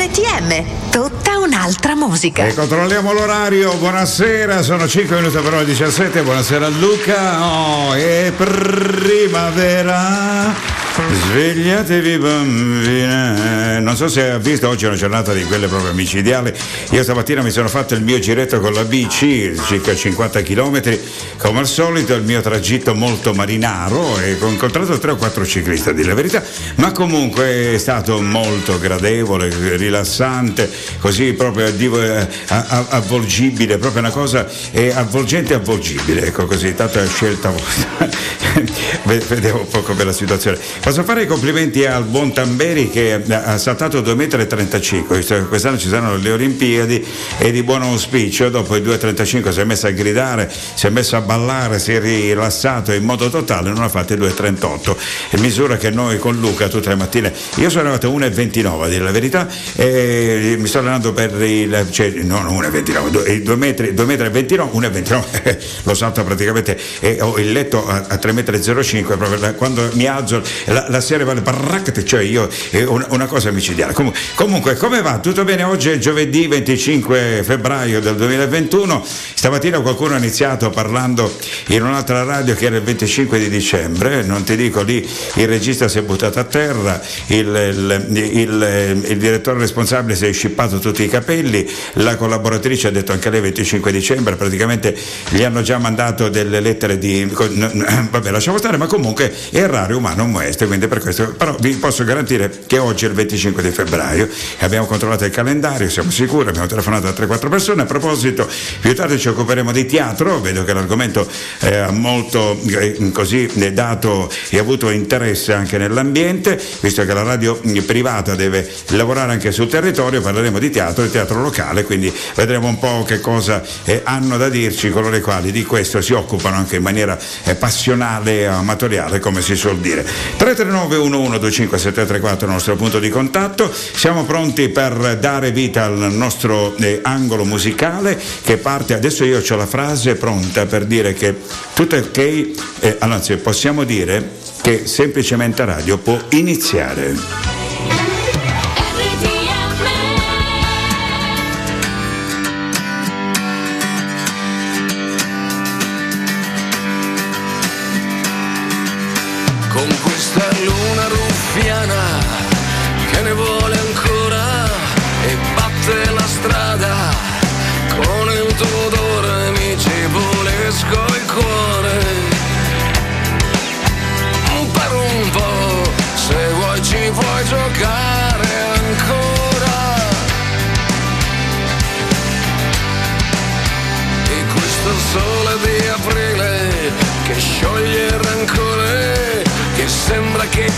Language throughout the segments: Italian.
RTM, tutta un'altra musica. E controlliamo l'orario, buonasera, sono 5 minuti per ore 17, buonasera Luca, oh, è primavera. Svegliatevi bambine. Non so se ha visto oggi è una giornata di quelle proprio micidiali. Io stamattina mi sono fatto il mio giretto con la BC, circa 50 km, come al solito il mio tragitto molto marinaro e ho incontrato tre o quattro ciclisti a dire la verità, ma comunque è stato molto gradevole, rilassante, così proprio avvolgibile, proprio una cosa avvolgente e avvolgibile, ecco così, tanta scelta vedevo un po' come la situazione. Posso fare i complimenti al buon Tamberi che ha saltato 2,35 m, quest'anno ci saranno le Olimpiadi e di buon auspicio dopo i 2,35 si è messo a gridare, si è messo a ballare, si è rilassato in modo totale, non ha fatto i 2,38. In misura che noi con Luca tutte le mattine, io sono arrivato a 1,29 a dire la verità, e mi sto allenando per il, cioè, non 1,29, 2 metri, 2 metri e 29, 1,29, lo salto praticamente e ho il letto a, a 3,05 m, quando mi alzo la, la serie vale barraccate, cioè io è una, una cosa micidiale. Com- comunque, come va? Tutto bene? Oggi è giovedì 25 febbraio del 2021. Stamattina qualcuno ha iniziato parlando in un'altra radio che era il 25 di dicembre, non ti dico lì il regista si è buttato a terra, il, il, il, il direttore responsabile si è scippato tutti i capelli, la collaboratrice ha detto anche lei 25 dicembre, praticamente gli hanno già mandato delle lettere di... vabbè lasciamo stare, ma comunque è raro umano un maestro quindi per questo, però vi posso garantire che oggi è il 25 di febbraio, abbiamo controllato il calendario, siamo sicuri, abbiamo telefonato a 3-4 persone, a proposito più tardi ci occuperemo di teatro, vedo che l'argomento ha molto eh, così dato e avuto interesse anche nell'ambiente, visto che la radio privata deve lavorare anche sul territorio, parleremo di teatro, di teatro locale, quindi vedremo un po' che cosa eh, hanno da dirci coloro i quali di questo si occupano anche in maniera eh, passionale e amatoriale, come si suol dire. 339 1125 il nostro punto di contatto. Siamo pronti per dare vita al nostro eh, angolo musicale che parte adesso io ho la frase pronta per dire che tutto è ok, eh, anzi possiamo dire che semplicemente radio può iniziare.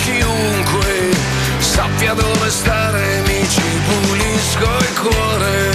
Chiunque sappia dove stare mi ci pulisco il cuore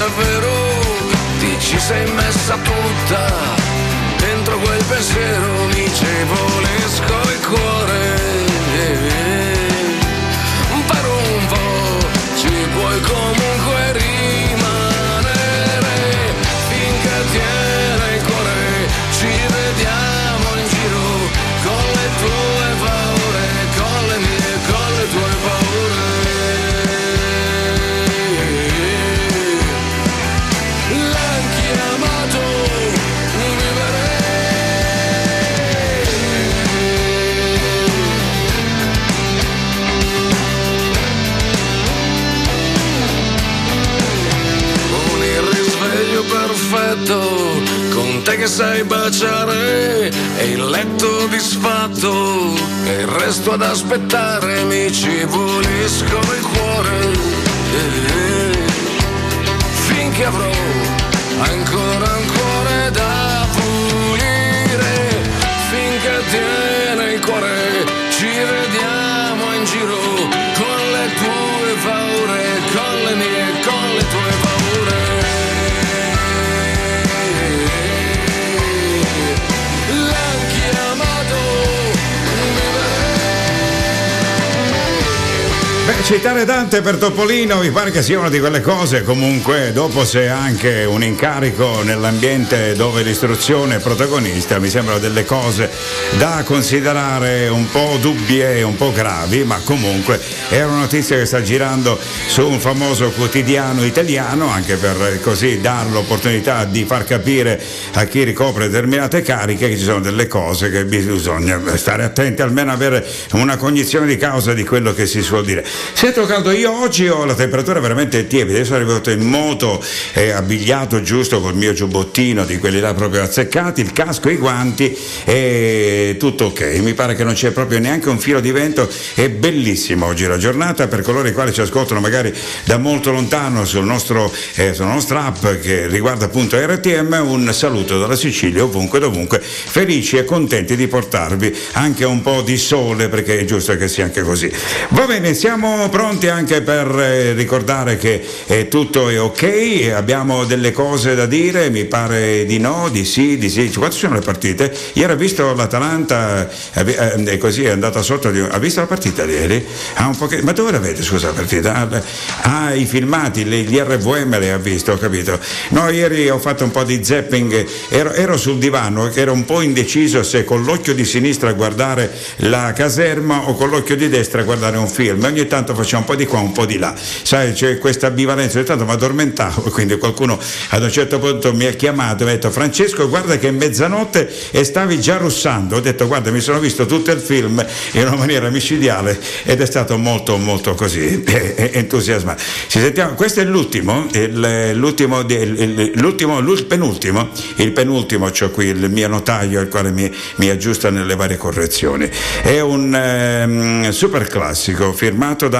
davvero, ti ci sei messa tutta dentro quel pensiero mi ci volesco il cuore per un po' ci puoi comunque rimanere. Finché tiene il cuore ci vediamo in giro con le tue che sai baciare e il letto disfatto e il resto ad aspettare mi ci volisco il cuore. Eh, finché avrò ancora un cuore da pulire finché tiene il cuore ci vediamo in giro con le tue paure con le mie con le tue paure citare Dante per Topolino mi pare che sia una di quelle cose, comunque dopo se anche un incarico nell'ambiente dove l'istruzione è protagonista, mi sembrano delle cose da considerare un po' dubbie e un po' gravi, ma comunque è una notizia che sta girando su un famoso quotidiano italiano, anche per eh, così dare l'opportunità di far capire a chi ricopre determinate cariche che ci sono delle cose che bisogna stare attenti, almeno avere una cognizione di causa di quello che si suol dire. Sento caldo, io oggi ho la temperatura veramente tiepida, io sono arrivato in moto eh, abbigliato giusto col mio giubbottino di quelli là proprio azzeccati, il casco, i guanti e tutto ok. Mi pare che non c'è proprio neanche un filo di vento, è bellissima oggi la giornata per coloro i quali ci ascoltano magari da molto lontano sul nostro, eh, sulla nostra app che riguarda appunto RTM, un saluto dalla Sicilia ovunque dovunque, felici e contenti di portarvi anche un po' di sole perché è giusto che sia anche così. Va bene, siamo pronti anche per eh, ricordare che eh, tutto è ok, abbiamo delle cose da dire, mi pare di no, di sì, di sì. Quante sono le partite? Ieri ha visto l'Atalanta, eh, eh, così è andata sotto, di- ha visto la partita ieri? Poche- Ma dove l'avete scusa la partita? Ah, Ah, i filmati, gli RVM le ha visto, ho capito. No, ieri ho fatto un po' di zapping, ero, ero sul divano, ero un po' indeciso se con l'occhio di sinistra guardare la caserma o con l'occhio di destra guardare un film. Ogni tanto facciamo un po' di qua, un po' di là. Sai, c'è questa ambivalenza, ogni tanto mi addormentavo, quindi qualcuno ad un certo punto mi ha chiamato e mi ha detto Francesco guarda che è mezzanotte e stavi già russando. Ho detto guarda mi sono visto tutto il film in una maniera micidiale ed è stato molto molto così eh, eh, entusiasmante. Ci sentiamo, questo è l'ultimo, il- l'ultimo, il- l'ultimo, il penultimo, il penultimo c'ho qui il mio notaio il quale mi, mi aggiusta nelle varie correzioni. È un ehm, super classico firmato da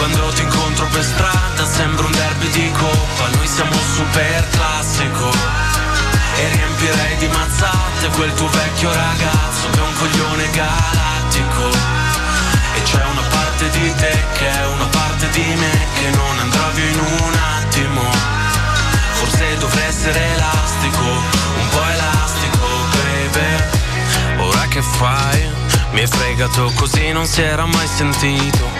Quando ti incontro per strada sembra un derby di coppa. Noi siamo un super classico E riempirei di mazzate quel tuo vecchio ragazzo Che è un coglione galattico. E c'è una parte di te che è una parte di me Che non andrà via in un attimo. Forse dovrei essere elastico Un po' elastico baby. Ora che fai? Mi hai fregato così non si era mai sentito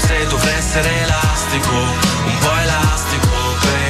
Forse dovrei essere elastico, un po' elastico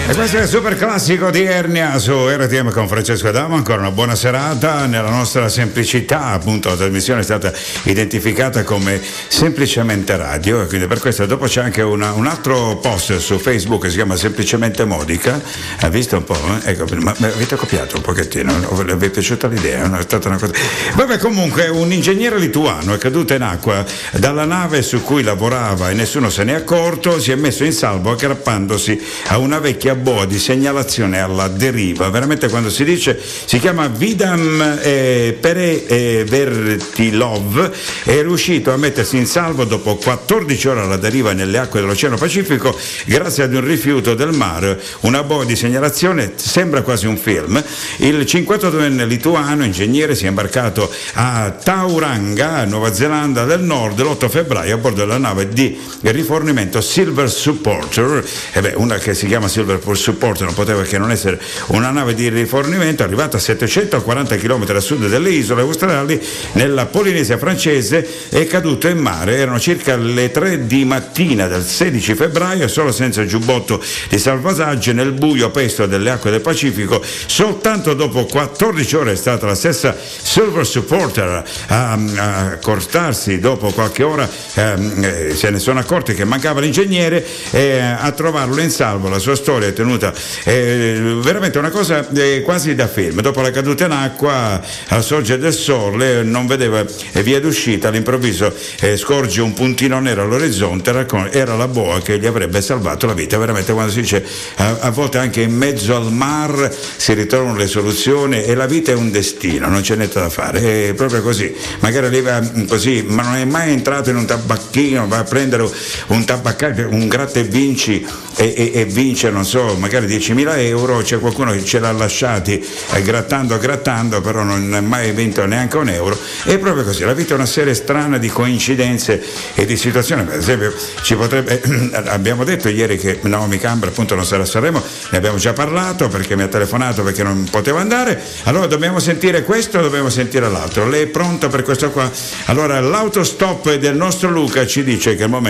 E questo è il super classico di Ernia su RTM con Francesco Adamo. Ancora una buona serata. Nella nostra semplicità, appunto, la trasmissione è stata identificata come semplicemente radio. E quindi per questo dopo c'è anche una- un altro post su Facebook che si chiama Semplicemente Modica. Ha visto un po'? eh? Ecco, ma, avete copiato un pochettino? O Vi è piaciuta l'idea? No, È stata una cosa. Vabbè, comunque, un ingegnere lituano è caduto in acqua dalla nave su cui lavorava e nessuno se n'è accorto. Si è messo in salvo aggrappandosi a una vecchia boa di segnalazione alla deriva. Veramente quando si dice si chiama Vidam eh, Pere eh, Vertilov è riuscito a mettersi in salvo dopo 14 ore alla deriva nelle acque dell'Oceano Pacifico grazie ad un rifiuto del mare. Una boa di segnalazione sembra quasi un film. Il 52enne lituano, ingegnere, si è imbarcato a Tauranga, Nuova Zelanda del Nord, l'8 febbraio a bordo della nave di rifornimento Silver Supporter. E beh, una che si chiama Silver Supporter non poteva che non essere una nave di rifornimento arrivata a 740 km a sud delle isole australi nella Polinesia francese è caduto in mare. Erano circa le 3 di mattina del 16 febbraio, solo senza giubbotto di salvataggio nel buio pesto delle acque del Pacifico. Soltanto dopo 14 ore è stata la stessa Silver Supporter a, a accortarsi dopo qualche ora ehm, eh, se ne sono accorti che mancava l'ingegnere e a trovarlo in salvo. La sua storia è tenuta eh, veramente una cosa eh, quasi da film. Dopo la caduta in acqua al sorgere del sole non vedeva eh, via d'uscita, all'improvviso eh, scorge un puntino nero all'orizzonte, raccon- era la boa che gli avrebbe salvato la vita. Veramente quando si dice a, a volte anche in mezzo al mar si ritrovano le soluzioni e la vita è un destino, non c'è niente da fare, è proprio così. Magari arriva mm, così, ma non è mai entrato in un tabacchino, va a prendere un tabaccaio, un gratta e vinci e, e- e vince, non so, magari 10.000 euro, c'è qualcuno che ce l'ha lasciati eh, grattando, grattando, però non ha mai vinto neanche un euro. È proprio così, la vita è una serie strana di coincidenze e di situazioni. Per esempio, ci potrebbe, abbiamo detto ieri che Naomi Campbell appunto non sarà a Sanremo, ne abbiamo già parlato perché mi ha telefonato perché non poteva andare. Allora dobbiamo sentire questo dobbiamo sentire l'altro? Lei è pronta per questo qua? Allora l'autostop del nostro Luca ci dice che il momento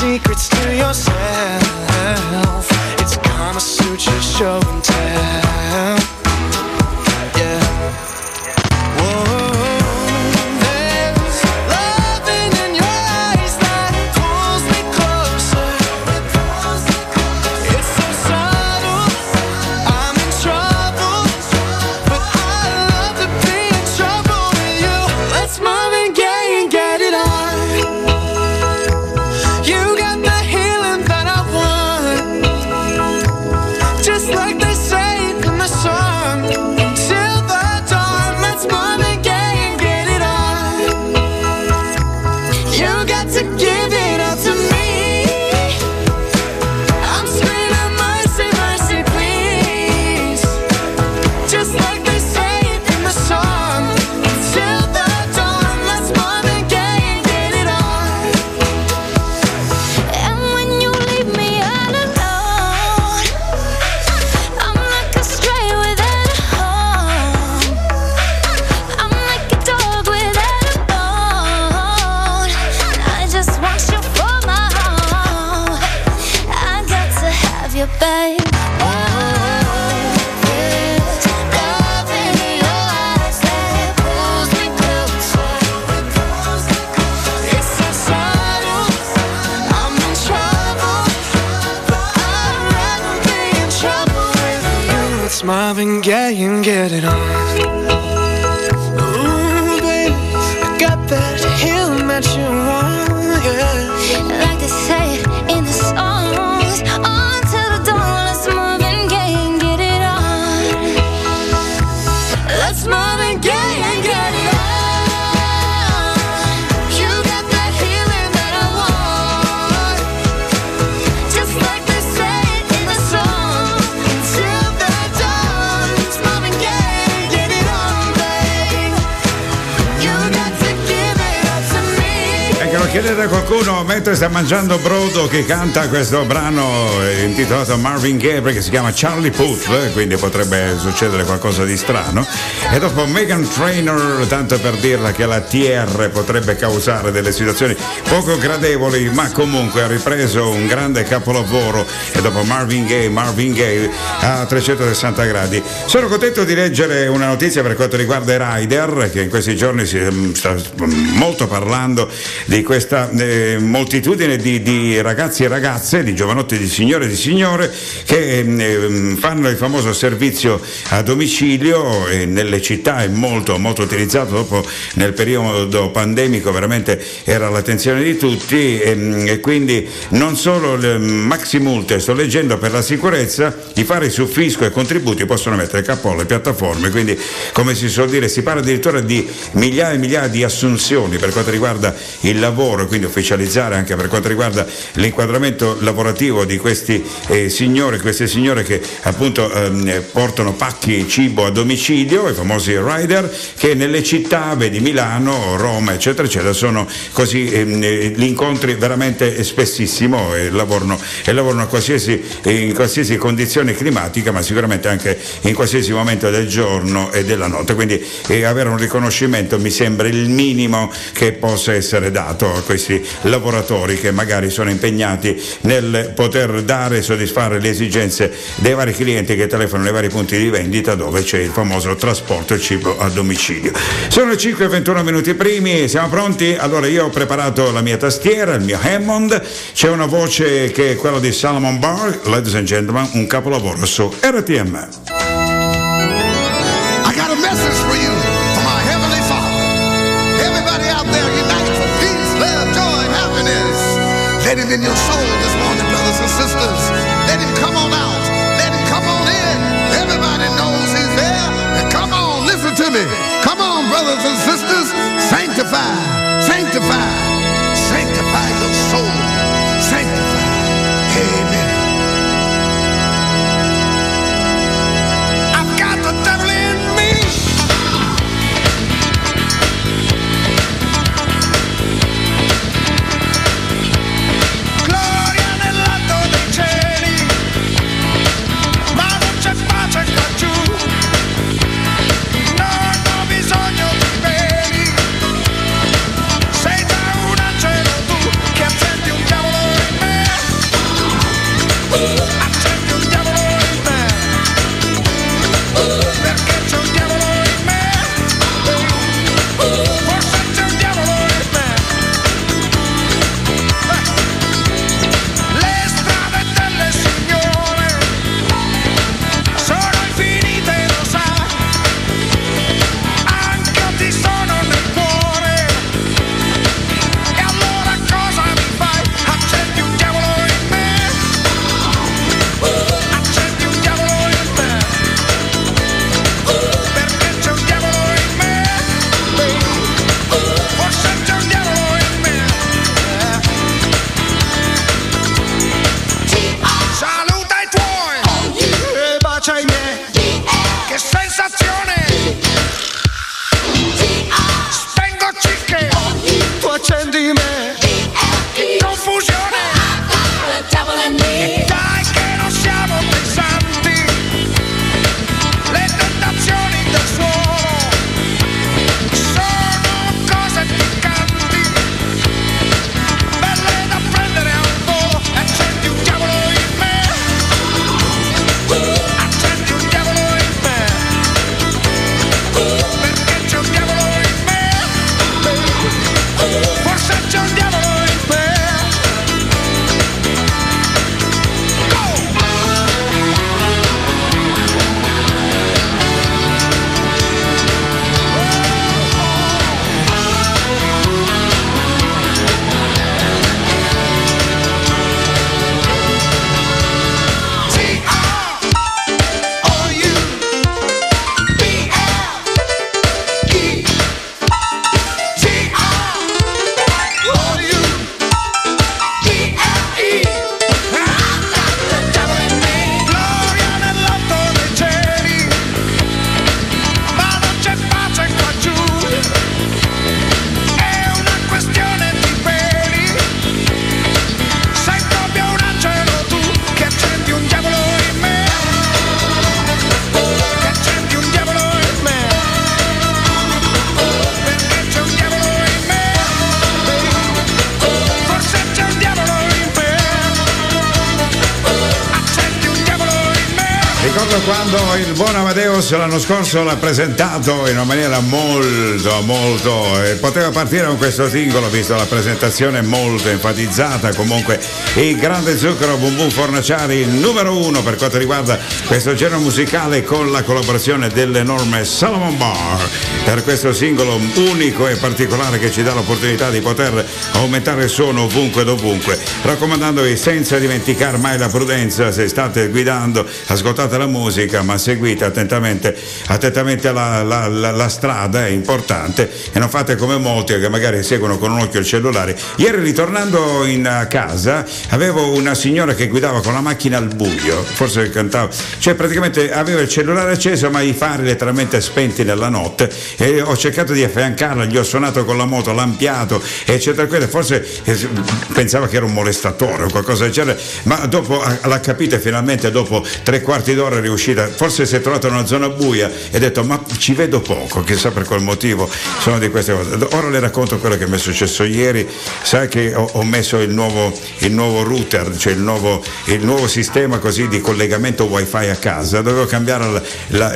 secrets to yourself. Marvin Gaye and get it on. Ooh, baby, I got that healing that you want, yeah. Like they say chiedete a qualcuno mentre sta mangiando brodo che canta questo brano eh, intitolato Marvin Gaye perché si chiama Charlie Puth, eh, quindi potrebbe succedere qualcosa di strano. E dopo Megan Trainor, tanto per dirla che la TR potrebbe causare delle situazioni poco gradevoli, ma comunque ha ripreso un grande capolavoro e dopo Marvin Gaye, Marvin Gaye a 360 gradi. Sono contento di leggere una notizia per quanto riguarda i Rider, che in questi giorni si mm, sta mm, molto parlando di questa eh, moltitudine di, di ragazzi e ragazze, di giovanotti, di signore e di signore che eh, fanno il famoso servizio a domicilio e nelle città è molto molto utilizzato dopo nel periodo pandemico veramente era l'attenzione di tutti e, e quindi non solo le maxi multe sto leggendo per la sicurezza i fari su fisco e contributi possono mettere capo alle piattaforme quindi come si suol dire si parla addirittura di migliaia e migliaia di assunzioni per quanto riguarda il lavoro, quindi ufficializzare anche per quanto riguarda l'inquadramento lavorativo di questi eh, signori, queste signore che appunto ehm, portano pacchi cibo a domicilio, i famosi rider, che nelle città, vedi Milano, Roma, eccetera, eccetera, sono così ehm, eh, gli incontri veramente spessissimo e lavorano, e lavorano qualsiasi, in qualsiasi condizione climatica, ma sicuramente anche in qualsiasi momento del giorno e della notte. Quindi eh, avere un riconoscimento mi sembra il minimo che possa essere dato a questi lavoratori che magari sono impegnati nel poter dare e soddisfare le esigenze dei vari clienti che telefonano ai vari punti di vendita dove c'è il famoso trasporto cibo a domicilio. Sono le 5 e 21 minuti primi, siamo pronti? Allora io ho preparato la mia tastiera, il mio Hammond, c'è una voce che è quella di Salomon Bar, ladies and gentlemen, un capolavoro su RTM. Let Him in your soul this morning, brothers and sisters. Let Him come on out. Let Him come on in. Everybody knows He's there. Come on, listen to me. Come on, brothers and sisters. Sanctify, sanctify, sanctify your soul. Quando il buon Amadeus l'anno scorso l'ha presentato in una maniera molto, molto. eh, poteva partire con questo singolo, visto la presentazione molto enfatizzata. Comunque, il grande zucchero Bum Bum Fornaciari, numero uno per quanto riguarda questo genere musicale, con la collaborazione dell'enorme Salomon Bar. Per questo singolo unico e particolare che ci dà l'opportunità di poter aumentare il suono ovunque dovunque. Raccomandandovi senza dimenticare mai la prudenza se state guidando, ascoltate la musica, ma seguite attentamente, attentamente la, la- la- la strada, è importante, e non fate come molti che magari seguono con un occhio il cellulare. Ieri ritornando in eh, casa avevo una signora che guidava con la macchina al buio, forse cantava, cioè praticamente aveva il cellulare acceso ma i fari letteralmente spenti nella notte e ho cercato di affiancarla, gli ho suonato con la moto, lampiato, eccetera, forse eh, pensava che era un molestatore o qualcosa del genere, ma dopo l'ha capita finalmente dopo tre quarti d'ora è riuscita, forse si è trovata in una zona buia e ha detto ma ci vedo poco, chissà per quel motivo sono di queste cose. Ora le racconto quello che mi è successo ieri, sai che ho, ho messo il nuovo, il nuovo router, cioè il nuovo, il nuovo sistema di collegamento wifi a casa, dovevo cambiare la, la-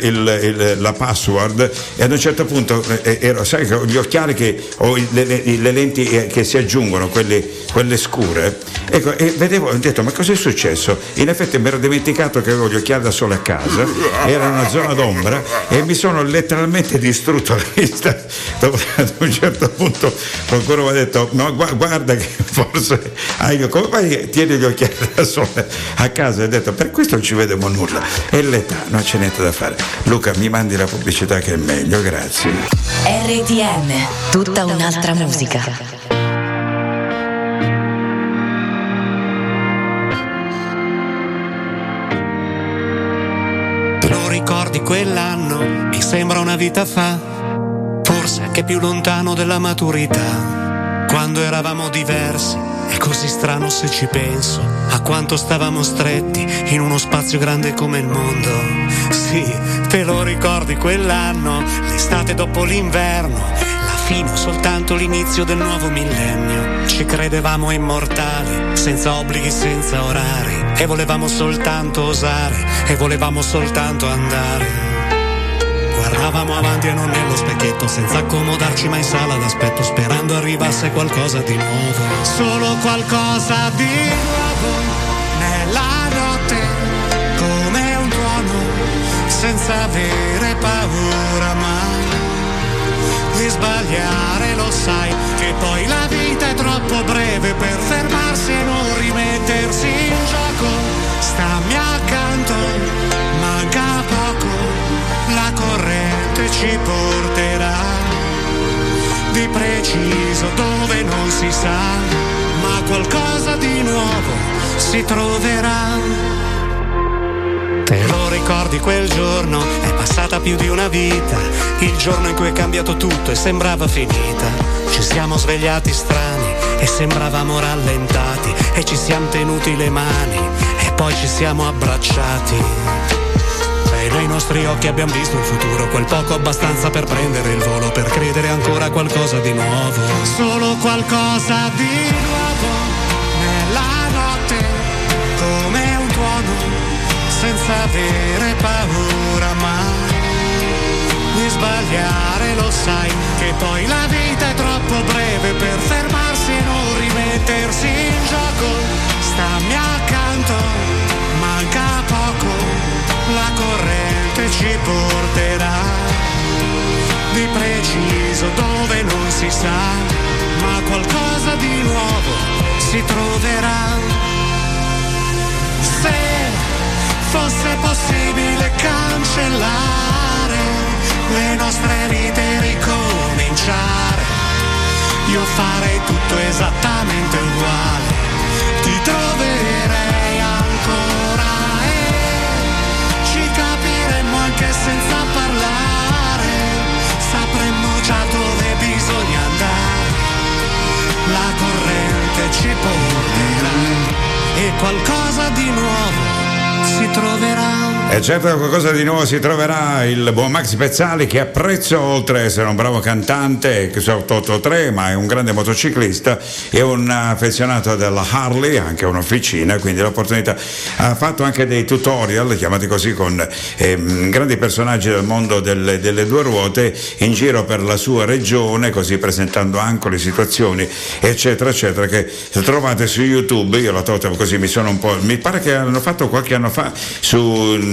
il- il- la password e ad un certo punto eh, ero, sai che gli occhiali che ho le, le- le lenti eh, che si aggiungono, quelle, quelle scure, ecco, e vedevo, ho detto ma cosa è successo? In effetti mi ero dimenticato che avevo gli occhiali da sole a casa, era una zona d'ombra e mi sono letteralmente distrutto la vista. Dopo, ad un certo punto qualcuno mi ha detto no gua- guarda che forse hai, come che tieni gli occhiali da sole a casa? E ho detto per questo non ci vediamo nulla. È l'età, non c'è niente da fare. Luca mi mandi la pubblicità che è meglio, grazie. RTM, tutta un'altra musica. Quell'anno? Mi sembra una vita fa, forse anche più lontano della maturità. Quando eravamo diversi, è così strano se ci penso, a quanto stavamo stretti in uno spazio grande come il mondo. Sì, te lo ricordi quell'anno? L'estate dopo l'inverno, la fine soltanto l'inizio del nuovo millennio. Ci credevamo immortali, senza obblighi, senza orari, e volevamo soltanto osare, e volevamo soltanto andare. Guardavamo avanti e non nello specchietto, senza accomodarci mai in sala d'aspetto, sperando arrivasse qualcosa di nuovo. Solo qualcosa di nuovo nella notte, come un tuono, senza avere paura mai di sbagliare, lo sai, che poi la vita è troppo breve per fermarsi e non rimettersi in gioco. Stammi accanto, manca poco, la corrente ci porterà di preciso dove non si sa, ma qualcosa di nuovo si troverà. Te lo ricordi quel giorno? È passata più di una vita. Il giorno in cui è cambiato tutto e sembrava finita. Ci siamo svegliati strani e sembravamo rallentati. E ci siamo tenuti le mani e poi ci siamo abbracciati. E nei nostri occhi abbiamo visto il futuro, quel poco abbastanza per prendere il volo, per credere ancora a qualcosa di nuovo. Solo qualcosa di nuovo senza avere paura mai di sbagliare, lo sai, che poi la vita è troppo breve per fermarsi e non rimettersi in gioco. Stammi accanto, manca poco, la corrente ci porterà di preciso dove non si sa, ma qualcosa di nuovo si troverà. Se fosse possibile cancellare le nostre vite e ricominciare, io farei tutto esattamente uguale, ti troverei ancora e ci capiremmo anche senza parlare, sapremmo già dove bisogna andare, la corrente ci porterà e qualcosa di nuovo si troverà. E certo qualcosa di nuovo si troverà il buon Max Pezzali che apprezzo oltre ad essere un bravo cantante che so 883 ma è un grande motociclista e un affezionato della Harley, anche un'officina, quindi l'opportunità. Ha fatto anche dei tutorial chiamati così con ehm, grandi personaggi del mondo delle, delle due ruote in giro per la sua regione, così presentando anche le situazioni eccetera eccetera che trovate su YouTube, io la tolto così mi sono un po', mi pare che hanno fatto qualche anno fa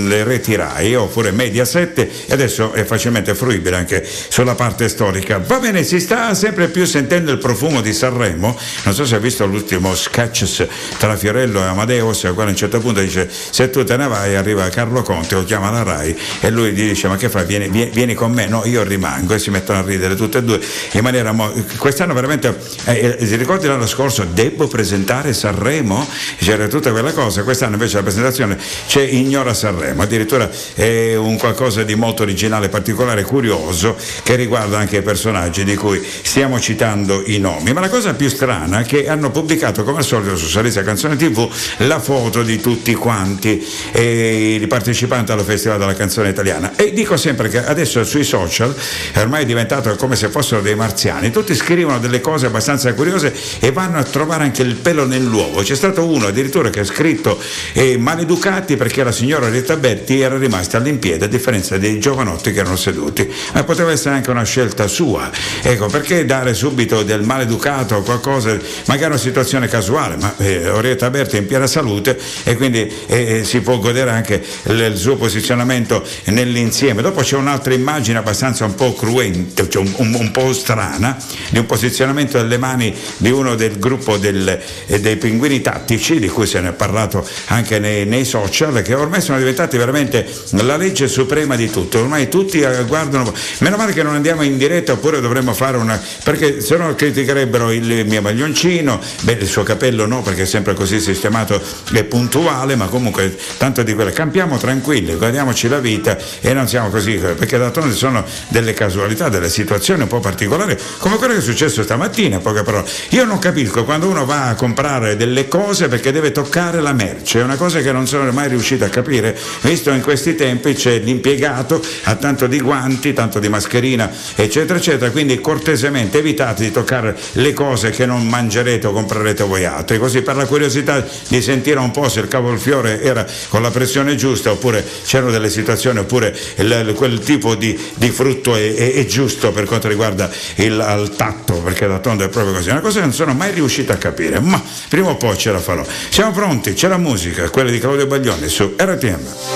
sulle reti RAI oppure Mediaset e adesso è facilmente fruibile anche sulla parte storica. Va bene, si sta sempre più sentendo il profumo di Sanremo, non so se hai visto l'ultimo sketch tra Fiorello e Amadeus, al quale a un certo punto dice se tu te ne vai arriva Carlo Conte, lo chiama la RAI e lui gli dice ma che fai, vieni, vieni- con me, no io rimango e si mettono a ridere tutte e due in maniera... mo- quest'anno veramente, eh, eh, ti ricordi l'anno scorso, devo presentare Sanremo? C'era tutta quella cosa, quest'anno invece la presentazione c'è Ignora Sanremo, addirittura è un qualcosa di molto originale, particolare, curioso, che riguarda anche i personaggi di cui stiamo citando i nomi. Ma la cosa più strana è che hanno pubblicato come al solito su Salesa Canzone TV la foto di tutti quanti eh, i partecipanti allo Festival della Canzone Italiana. E dico sempre che adesso sui social è ormai diventato come se fossero dei marziani, tutti scrivono delle cose abbastanza curiose e vanno a trovare anche il pelo nell'uovo. C'è stato uno addirittura che ha scritto eh, maleducati perché la signora Rita Berti era rimasta all'impiede a differenza dei giovanotti che erano seduti. Ma poteva essere anche una scelta sua. Ecco, perché dare subito del maleducato o qualcosa, magari una situazione casuale, ma eh, Orietta Berti è in piena salute e quindi eh, si può godere anche il, il suo posizionamento nell'insieme. Dopo c'è un'altra immagine abbastanza un po' cruente, cioè un, un- un po' strana, di un posizionamento delle mani di uno del gruppo del- eh, dei pinguini tattici, di cui se ne è parlato anche nei, nei social, che ormai sono diventati veramente la legge suprema di tutto. Ormai tutti guardano. Meno male che non andiamo in diretta oppure dovremmo fare una. perché se no criticherebbero il mio maglioncino, beh, il suo capello no, perché è sempre così sistemato e puntuale, ma comunque tanto di quelle. Campiamo tranquilli, guardiamoci la vita e non siamo così, perché d'altronde sono delle casualità, delle situazioni un po' particolari, come quello che è successo stamattina, in poche parole. Io non capisco quando uno va a comprare delle cose perché deve toccare la merce, è una cosa che non sono mai riuscito a capire, visto in questi tempi c'è l'impiegato, ha tanto di guanti, tanto di mascherina, eccetera, eccetera, quindi cortesemente evitate di toccare le cose che non mangerete o comprerete voi altri, così per la curiosità di sentire un po' se il cavolfiore era con la pressione giusta oppure c'erano delle situazioni oppure il- quel tipo di, di frutto è, è- è giusto per quanto riguarda il, tatto, perché d'altronde è proprio così, una cosa che non sono mai riuscito a capire, ma prima o poi ce la farò. Siamo pronti, c'è la musica, quella di Claudio Baglioni su RTM.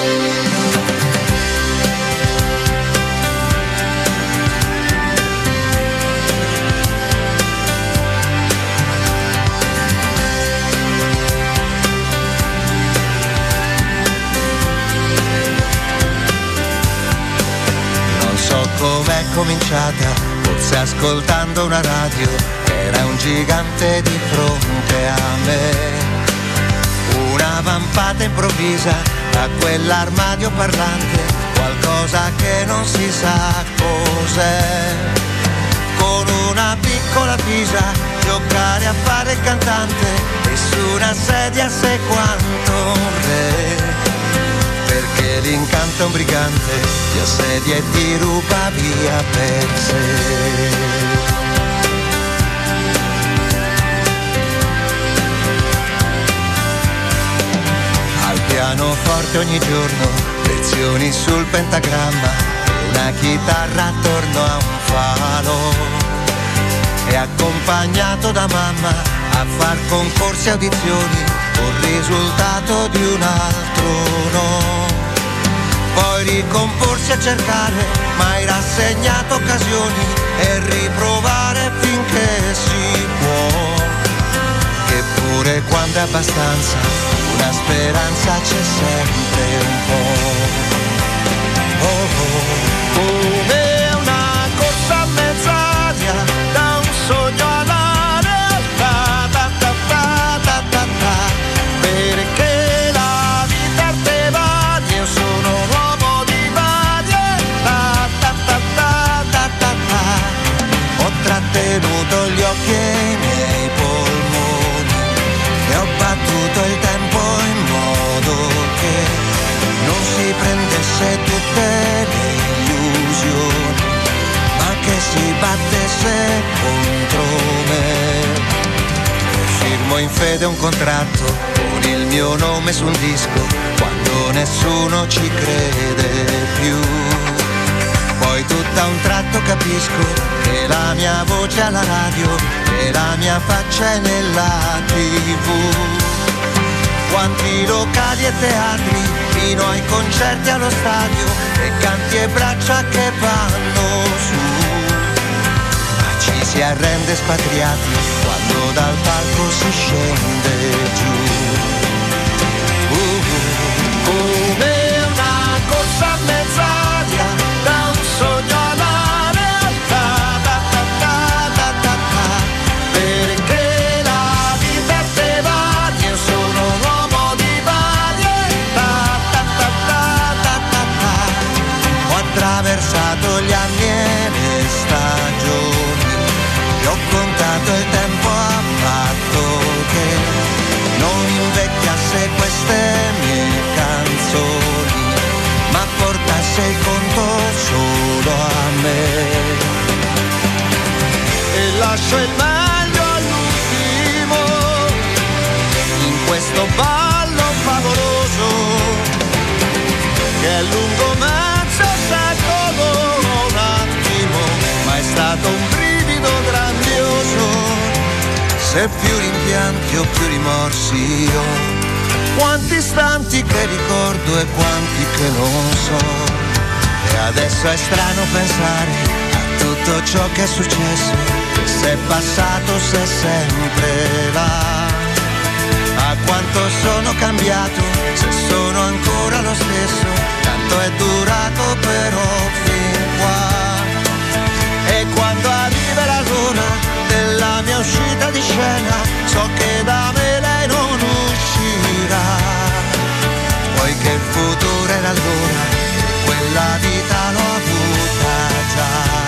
Com'è cominciata, forse ascoltando una radio, era un gigante di fronte a me. Una vampata improvvisa a quell'armadio parlante, qualcosa che non si sa cos'è. Con una piccola pisa, giocare a fare il cantante e su una sedia sei quanto un re perché l'incanto un brigante, ti assedia e ti ruba via per sé. Pianoforte ogni giorno, lezioni sul pentagramma, una chitarra attorno a un falo. E accompagnato da mamma a far concorsi e audizioni, col risultato di un altro no. Poi ricomporsi a cercare, mai rassegnato occasioni e riprovare finché si può. Eppure quando è abbastanza, una speranza c'è sempre un po'. Oh, oh, non si prendesse tutte le illusioni, ma che si battesse contro me. Firmo in fede un contratto con il mio nome su un disco, quando nessuno ci crede più. Poi tutto a un tratto capisco che la mia voce è alla radio e la mia faccia è nella tv. Quanti locali e teatri fino ai concerti allo stadio, e canti e braccia che vanno su. Ma ci si arrende spatriati quando dal palco si scende giù. Queste mie canzoni, ma portasse il conto solo a me. E lascio il meglio all'ultimo, in questo ballo favoloso, che è lungo mezzo secolo, un attimo, ma è stato un brivido grandioso. Se più rimpianti o più rimorsi ho, quanti istanti che ricordo e quanti che non so. E adesso è strano pensare a tutto ciò che è successo, se è passato sei sempre là. A quanto sono cambiato, se sono ancora lo stesso, tanto è durato però fin qua. E quando arriverà l'ora della mia uscita di scena, so che da me lei uscirà. Poiché il futuro era allora, quella vita l'ho avuta già.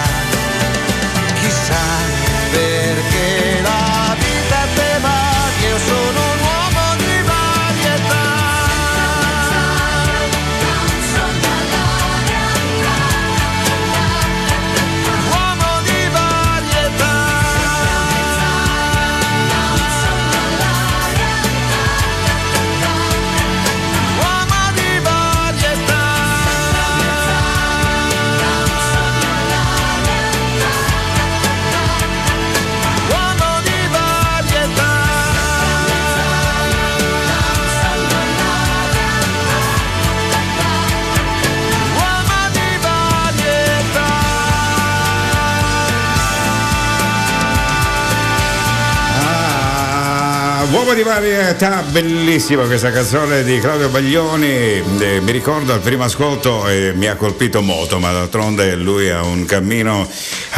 Di varietà, bellissima questa canzone di Claudio Baglioni. Eh, mi ricordo al primo ascolto e mi ha colpito molto, ma d'altronde lui ha un cammino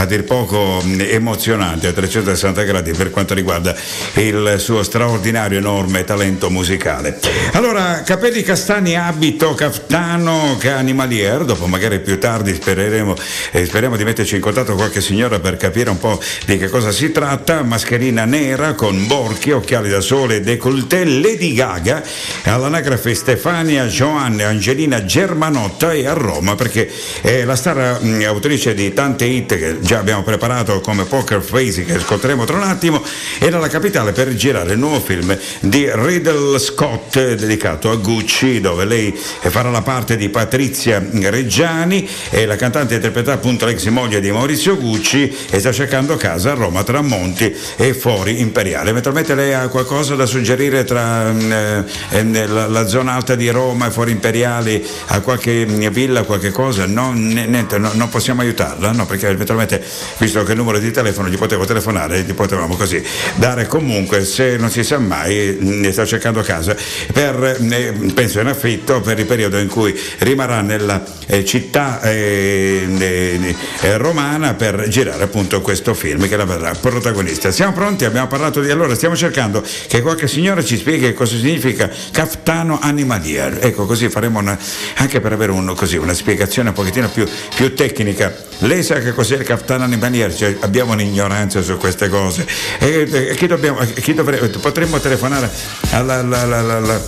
a dir poco mh, emozionante a 360 gradi per quanto riguarda il suo straordinario enorme talento musicale. Allora, capelli castani, abito caftano, animalier, dopo magari più tardi spereremo, eh, speriamo di metterci in contatto con qualche signora per capire un po' di che cosa si tratta, mascherina nera con borchi, occhiali da sole, décolleté, Lady Gaga, all'anagrafe Stefania Joanne Angelina Germanotta e a Roma perché è la star mh, autrice di tante hit che già abbiamo preparato come Poker Face che ascolteremo tra un attimo, era la capitale per girare il nuovo film di Riddle Scott dedicato a Gucci dove lei farà la parte di Patrizia Reggiani e la cantante interpreterà appunto l'ex moglie di Maurizio Gucci e sta cercando casa a Roma tra Monti e Fori Imperiale. Eventualmente lei ha qualcosa da suggerire tra mm, eh, eh, la, la zona alta di Roma e Fori Imperiali, a qualche mm, villa, qualche cosa? No, niente, no, non possiamo aiutarla, no? Perché eventualmente, visto che il numero di telefono gli potevo telefonare, gli potevamo così dare comunque, se non si sa mai, ne sta cercando casa per, eh, penso in affitto per il periodo in cui rimarrà nella eh, città eh, eh, romana per girare appunto questo film che la verrà protagonista. Siamo pronti? Abbiamo parlato di allora, stiamo cercando che qualche signora ci spieghi cosa significa caftano animalier. Ecco, così faremo una, anche per avere un, così, una spiegazione un pochettino più, più tecnica. Lei sa che cos'è il caftano trattano in maniera, cioè, abbiamo un'ignoranza su queste cose. E, e, chi dobbiamo, chi dovrebbe, potremmo telefonare alla, alla, alla,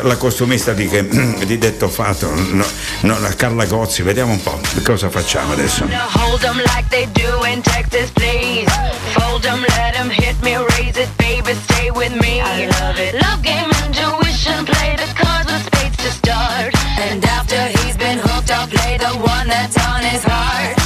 alla costumista di, di, detto fatto, no, no, la Carla Gozzi, vediamo un po' cosa facciamo adesso. And after he's been hooked, I'll play the one that's on his heart.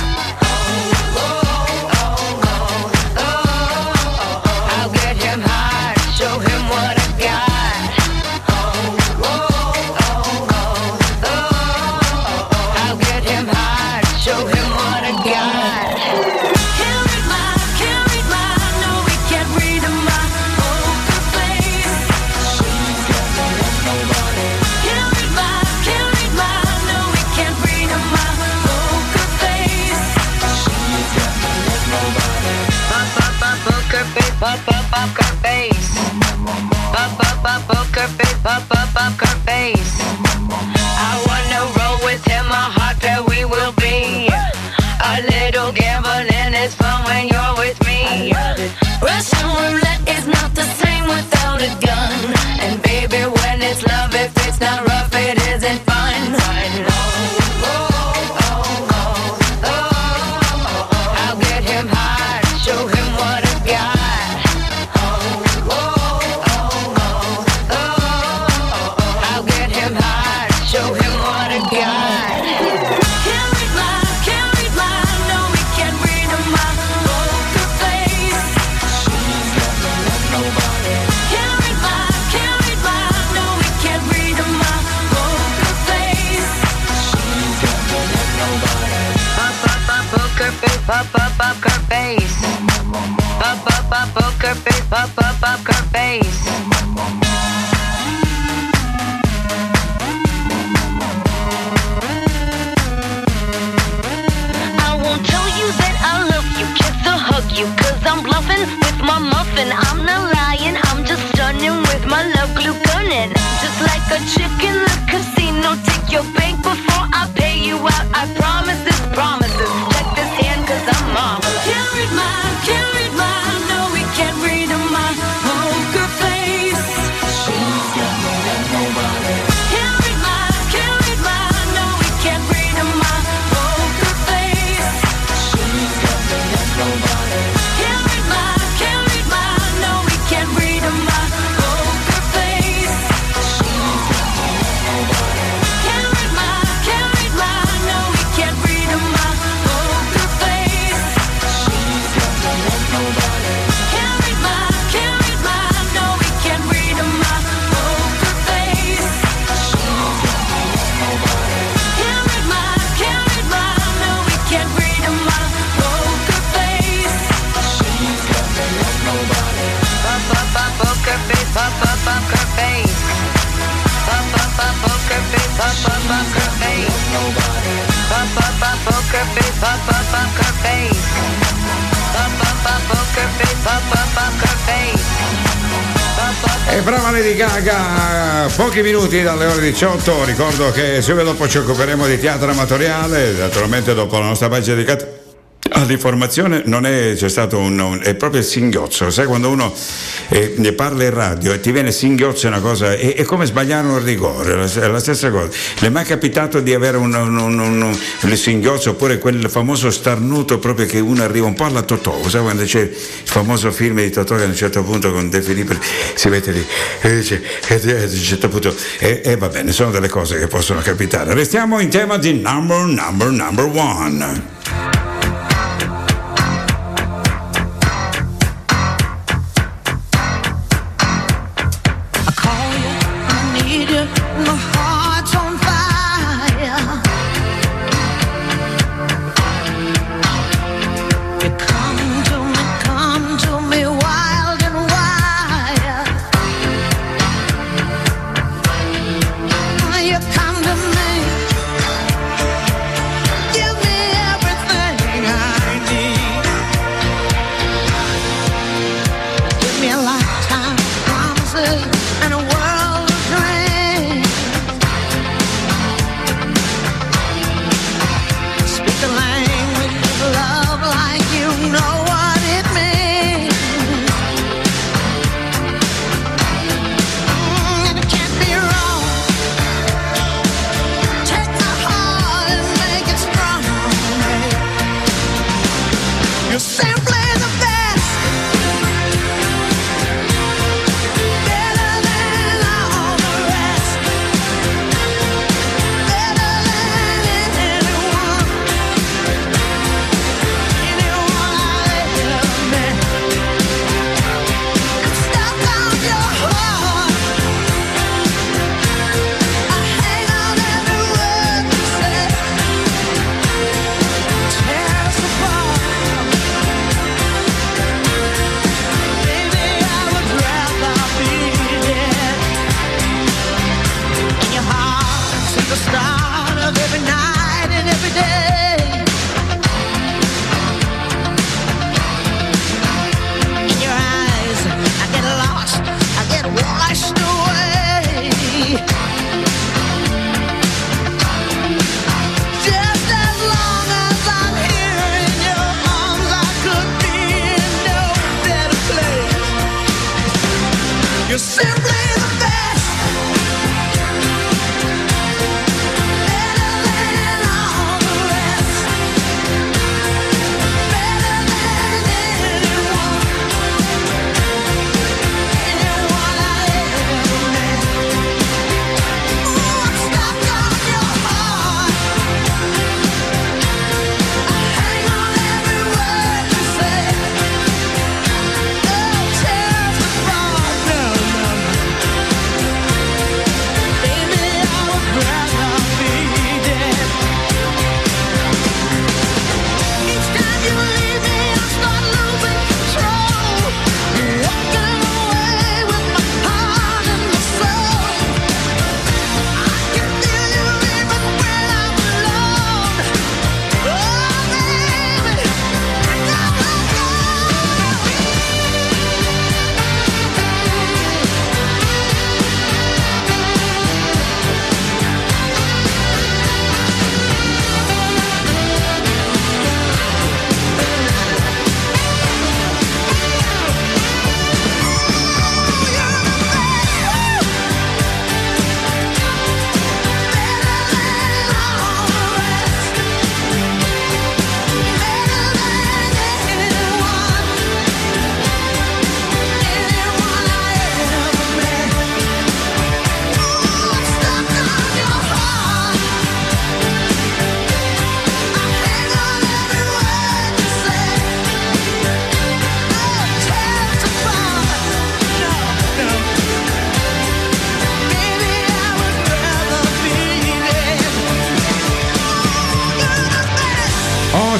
With me. Pop up face. Up up poker face. Up face. I wanna roll with him. My heart that we will be. A little gambling is fun when you're with me. Russian roulette is not the same without a gun. And baby, when it's love, if it's not rough, face. Pop up up poker face, pop up poker face. I won't tell you that I love you, kiss or hug you, cause I'm bluffing with my muffin. I'm not lying, I'm just stunning with my love glue gunning. Just like a chick in the casino, take your bank before I pay you out. I promise this promises. Pochi minuti dalle ore 18, ricordo che subito dopo ci occuperemo di teatro amatoriale, naturalmente dopo la nostra pagina dedicata all'informazione non è, c'è stato un, un- è proprio il singhiozzo, sai quando uno eh, ne parla in radio e ti viene singhiozzo una cosa, è, è come sbagliare un rigore, è la, stessa cosa. Le è mai capitato di avere un, un, un- un- un singhiozzo oppure quel famoso starnuto proprio che uno arriva un po' alla Totò, sai quando c'è il famoso film di Totò che a un certo punto con De Filippi si mette lì e dice e a un certo punto e, e va bene, sono delle cose che possono capitare. Restiamo in tema di number, number, number one.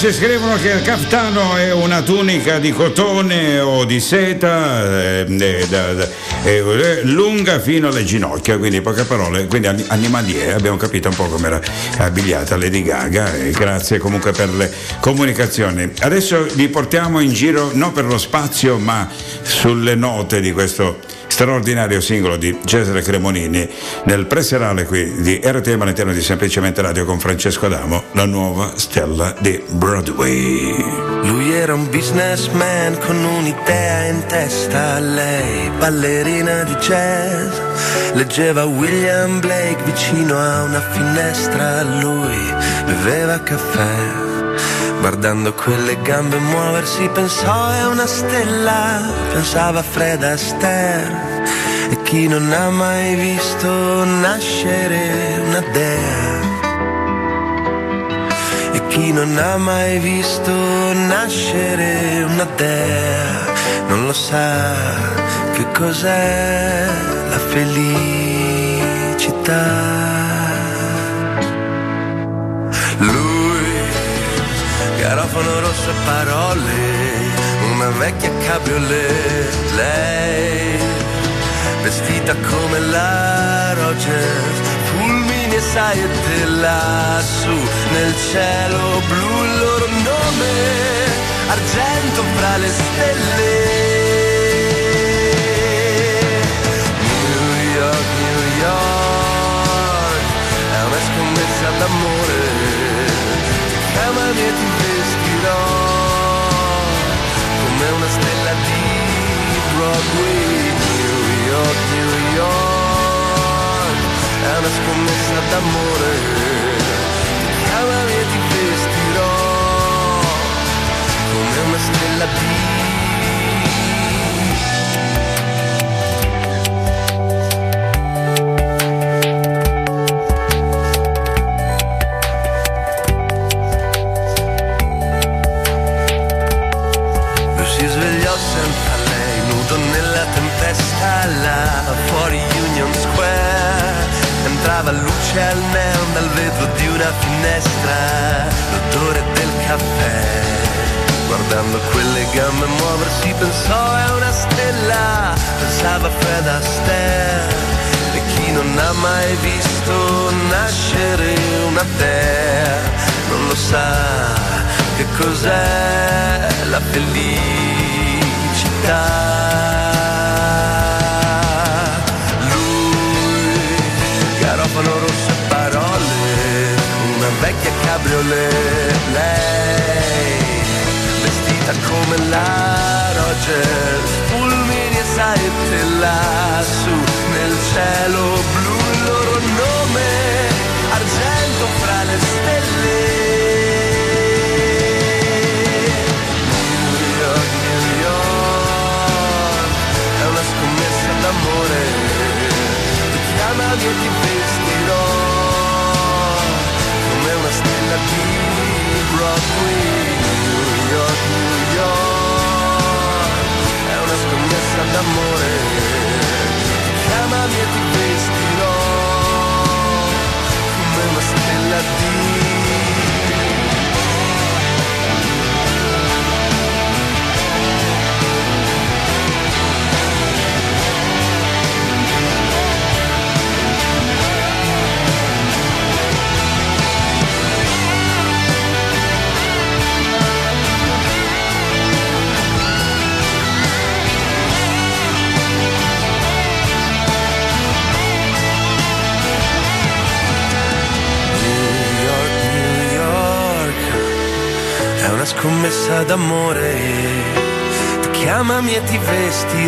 Ci scrivono che il caftano è una tunica di cotone o di seta eh, eh, da- eh, lunga fino alle ginocchia, quindi in poche parole, quindi ani- animaliere, abbiamo capito un po' come era abbigliata Lady Gaga e grazie comunque per le comunicazioni. Adesso vi portiamo in giro non per lo spazio ma sulle note di questo straordinario singolo di Cesare Cremonini nel preserale qui di RTM all'interno di Semplicemente Radio con Francesco Adamo, la nuova stella di Broadway. Lui era un businessman con un'idea in testa, lei ballerina di jazz. Leggeva William Blake vicino a una finestra, lui beveva caffè. Guardando quelle gambe muoversi pensò è una stella, pensava Fred Astaire. E chi non ha mai visto nascere una dea? E chi non ha mai visto nascere una dea non lo sa che cos'è la felicità. Lui, garofano rosso e parole, una vecchia cabriolet, lei, vestita come la Rogers, fulmini e saette lassù nel cielo blu il loro nome, argento fra le stelle. D'amore, ti chiamami e ti vestirò come una stella di Broadway, New York, New York, è una scommessa d'amore, ti chiamami e ti vestirò come una stella di tempesta là fuori Union Square. Entrava luce al neon dal vetro di una finestra, l'odore del caffè. Guardando quelle gambe muoversi pensò è una stella, pensava Fred Astaire. E chi non ha mai visto nascere una dea non lo sa che cos'è la felicità. cabriolet lei vestita come la Rogers fulmini e saette lassù nel cielo.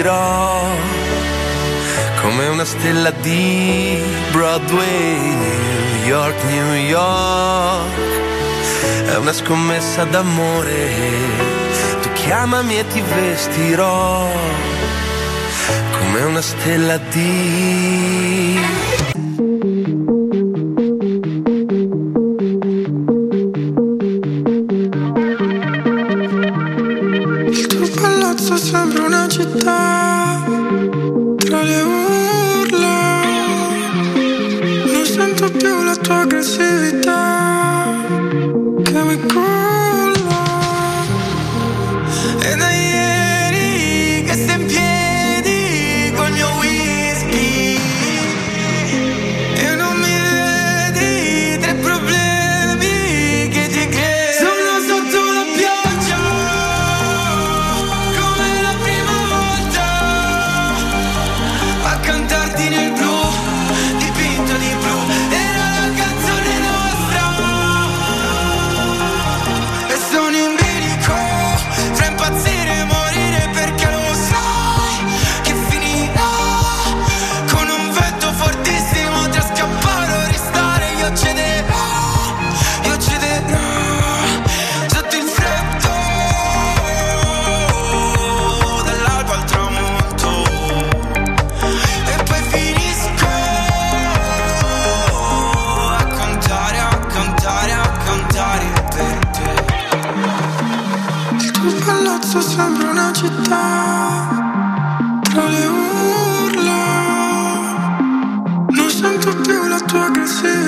volerò come una stella di Broadway, New York, New York. È una scommessa d'amore, tu chiamami e ti vestirò come una stella di... Tra le urla, non sento più la tua canzone.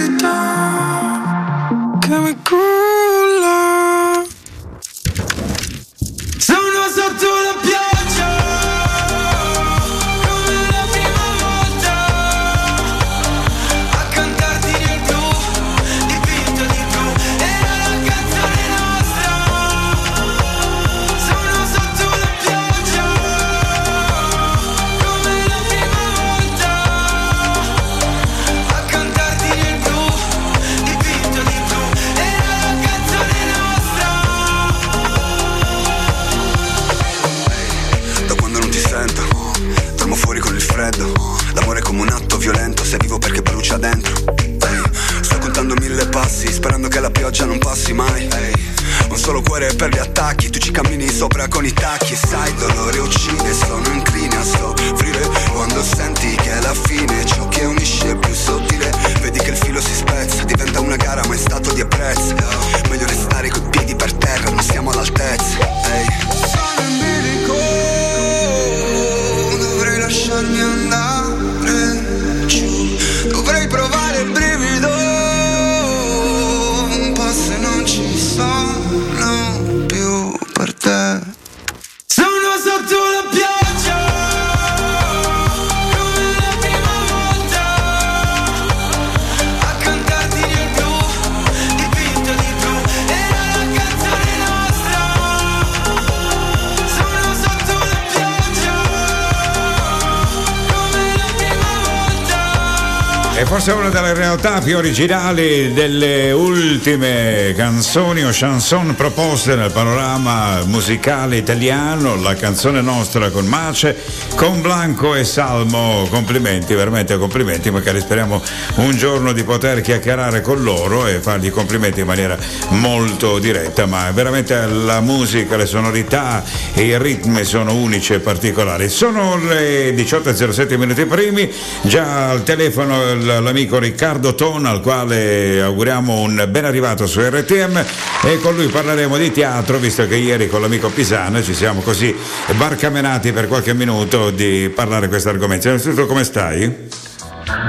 Più originali delle ultime canzoni o chanson proposte nel panorama musicale italiano, la canzone nostra con Mace, con Blanco e Salmo. Complimenti, veramente complimenti, magari speriamo un giorno di poter chiacchierare con loro e fargli complimenti in maniera molto diretta, ma veramente la musica, le sonorità e i ritmi sono unici e particolari. Sono le 18.07 minuti primi, già al telefono l'amico Riccardo Tona al quale auguriamo un ben arrivato su RTM e con lui parleremo di teatro visto che ieri con l'amico Pisana ci siamo così barcamenati per qualche minuto di parlare di questo argomento. Innanzitutto come stai?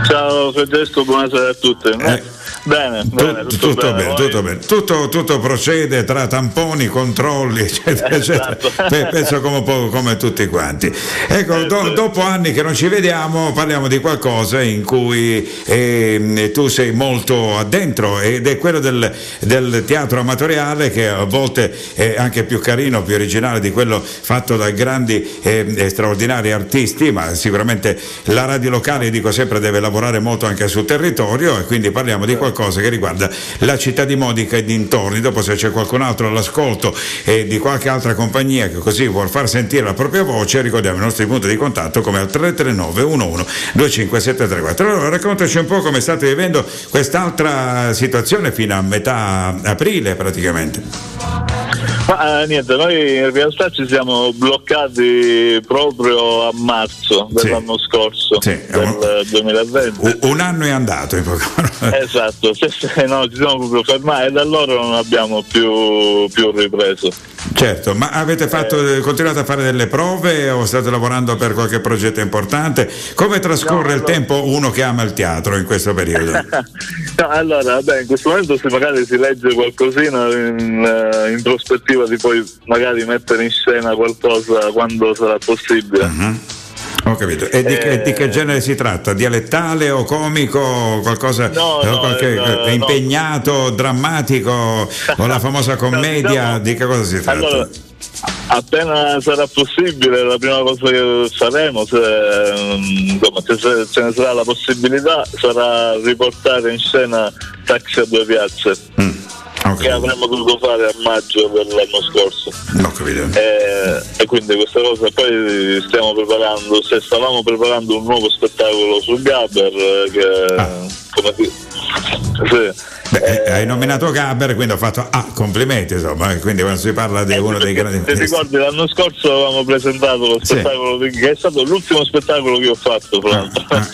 Ciao Francesco, buonasera a tutti. Bene, bene, Tutto, tutto bene, tutto bene. Tutto, tutto procede tra tamponi, controlli, eccetera, eccetera. Pe- Penso come, come tutti quanti. Ecco, do- dopo anni che non ci vediamo, parliamo di qualcosa in cui ehm, tu sei molto addentro ed è quello del, del teatro amatoriale che a volte è anche più carino, più originale di quello fatto da grandi ehm, e straordinari artisti, ma sicuramente la radio locale, dico sempre, deve lavorare molto anche sul territorio e quindi parliamo di qualcosa che riguarda la città di Modica e dintorni. Dopo se c'è qualcun altro all'ascolto e di qualche altra compagnia che così vuol far sentire la propria voce, ricordiamo i nostri punti di contatto come al 339 11 25734. Allora raccontaci un po' come state vivendo quest'altra situazione fino a metà aprile praticamente. Ma eh, niente, noi in realtà ci siamo bloccati proprio a marzo dell'anno scorso, del 2020. Un, anno è andato in poco. Esatto, sì, sì, no, ci siamo proprio fermati e da allora non abbiamo più, più ripreso. Certo, ma avete fatto, continuato a fare delle prove o state lavorando per qualche progetto importante? Come trascorre il tempo uno che ama il teatro in questo periodo? No, allora, vabbè, in questo momento se magari si legge qualcosina in, eh, in prospettiva di poi magari mettere in scena qualcosa quando sarà possibile. Mhm. Ho capito. E di, che, di Eh. che genere si tratta? Dialettale o comico? Qualcosa No, no, qualche- eh, no. impegnato, drammatico o la famosa commedia? diciamo- di che cosa si tratta? Allora, appena sarà possibile, la prima cosa che faremo, se, mm, insomma, se, se ce ne sarà la possibilità, sarà riportare in scena Taxi a due piazze. Che avremmo dovuto fare a maggio dell'anno scorso. Ho capito. E, e quindi questa cosa poi stiamo preparando, se stavamo preparando un nuovo spettacolo sul Gabber eh, che come di- sì. Beh, eh, hai nominato Gaber, quindi ho fatto ah, complimenti, insomma, e quindi quando si parla di uno dei grandi Ti ricordi l'anno scorso avevamo presentato lo Sì. spettacolo di- che è stato l'ultimo spettacolo che ho fatto fra l'altro. Ah,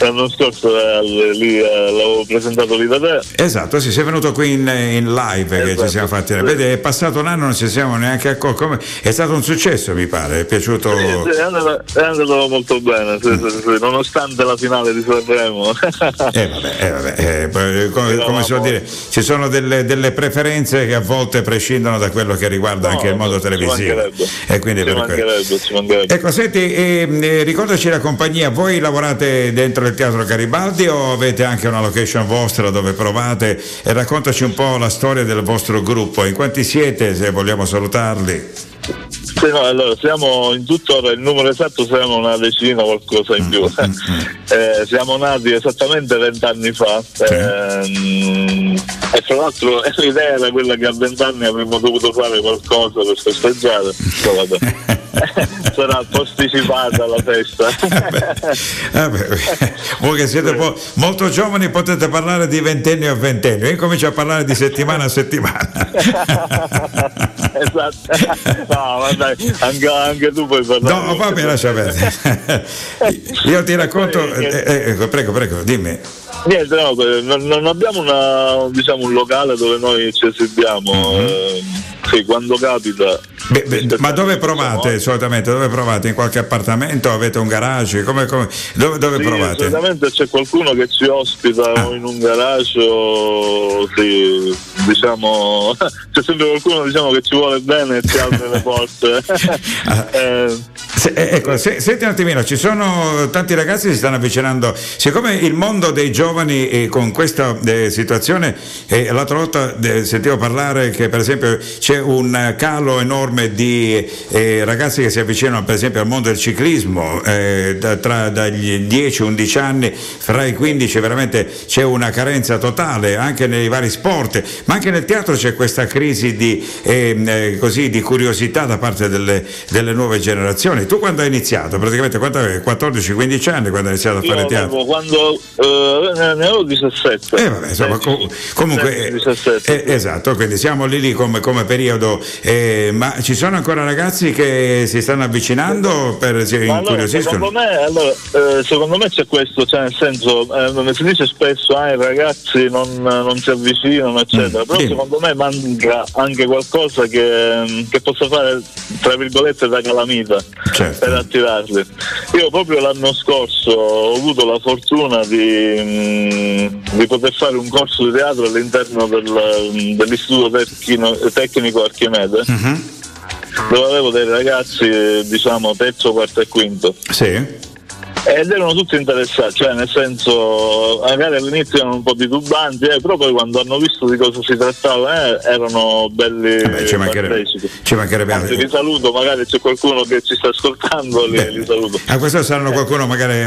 l'anno scorso eh, lì, eh, l'avevo presentato lì da te Esatto, sì, sei venuto qui in, in live che Esatto, ci siamo fatti. Vedi, è passato un anno, non ci siamo neanche accorti. Come- È stato un successo, mi pare, è piaciuto. Sì, è, andato, è andato molto bene sì, sì, sì, nonostante la finale di Sanremo Eh vabbè, eh, vabbè, eh, poi, come, come si vuol dire, ci sono delle, delle preferenze che a volte prescindono da quello che riguarda anche il mondo televisivo. E quindi ci per quello. Ecco, senti, ehm, eh, ricordaci la compagnia, voi lavorate dentro il Teatro Garibaldi o avete anche una location vostra dove provate? E raccontaci un po' la storia del vostro gruppo, in quanti siete se vogliamo salutarli? Sì, no, allora siamo in tuttora il numero esatto siamo una decina qualcosa in più. Eh, siamo nati esattamente vent'anni fa Ehm, e tra l'altro l'idea era quella che a vent'anni avremmo dovuto fare qualcosa per festeggiare. sarà posticipata la festa Vabbè, voi che siete po- molto giovani potete parlare di ventennio a ventennio, io comincio a parlare di settimana a settimana. esatto no vabbè anche, anche tu puoi parlare No, va bene, lascia perdere. Io ti racconto, eh, eh, prego, prego, dimmi. Niente, no, non, abbiamo una, diciamo, un locale dove noi ci esibiamo. eh, sì, quando capita. Beh, beh, ma dove provate solitamente? Dove provate? In qualche appartamento? Avete un garage? Come, come- dove, dove Sì, provate? solitamente c'è qualcuno che ci ospita o in un garage o sì, diciamo c'è sempre qualcuno diciamo, che ci vuole bene e ci apre le porte. Eh, Se- eh, ecco, se- senti un attimino, ci sono tanti ragazzi che si stanno avvicinando, siccome il mondo dei giovani eh, con questa eh, situazione, eh, l'altra volta sentivo parlare che per esempio c'è un calo enorme di eh, ragazzi che si avvicinano per esempio al mondo del ciclismo, eh, da- tra dagli 10-11 anni, fra i 15 veramente c'è una carenza totale anche nei vari sport, ma anche nel teatro c'è questa crisi di, ehm, eh, così, di curiosità da parte delle, delle nuove generazioni. Tu quando hai iniziato? Praticamente quando avevi 14-15 anni quando hai iniziato a fare teatro? quando eh, ne avevo 17. Eh, vabbè, insomma, co- comunque, eh, eh, esatto, quindi siamo lì lì come, come periodo, eh, ma ci sono ancora ragazzi che si stanno avvicinando per si Ma allora, incuriosiscono? secondo me, allora, eh, secondo me c'è questo, cioè nel senso, si dice spesso ah, i ragazzi non, non si avvicinano, eccetera, però dimmi. secondo me manca anche qualcosa che, che possa fare, tra virgolette, da calamita Certo. per attirarli. Io proprio l'anno scorso ho avuto la fortuna di, mm, di poter fare un corso di teatro all'interno del- dell'istituto tecnico, tecnico Archimede Mhm. dove avevo dei ragazzi diciamo terzo, quarto e quinto Sì. Ed erano tutti interessati, cioè nel senso magari all'inizio erano un po' titubanti, eh, però poi quando hanno visto di cosa si trattava eh, erano belli Vabbè, ci mancherebbe, ci mancherebbe Anzi, li saluto, magari c'è qualcuno che ci sta ascoltando, li, li saluto. A questo saranno qualcuno magari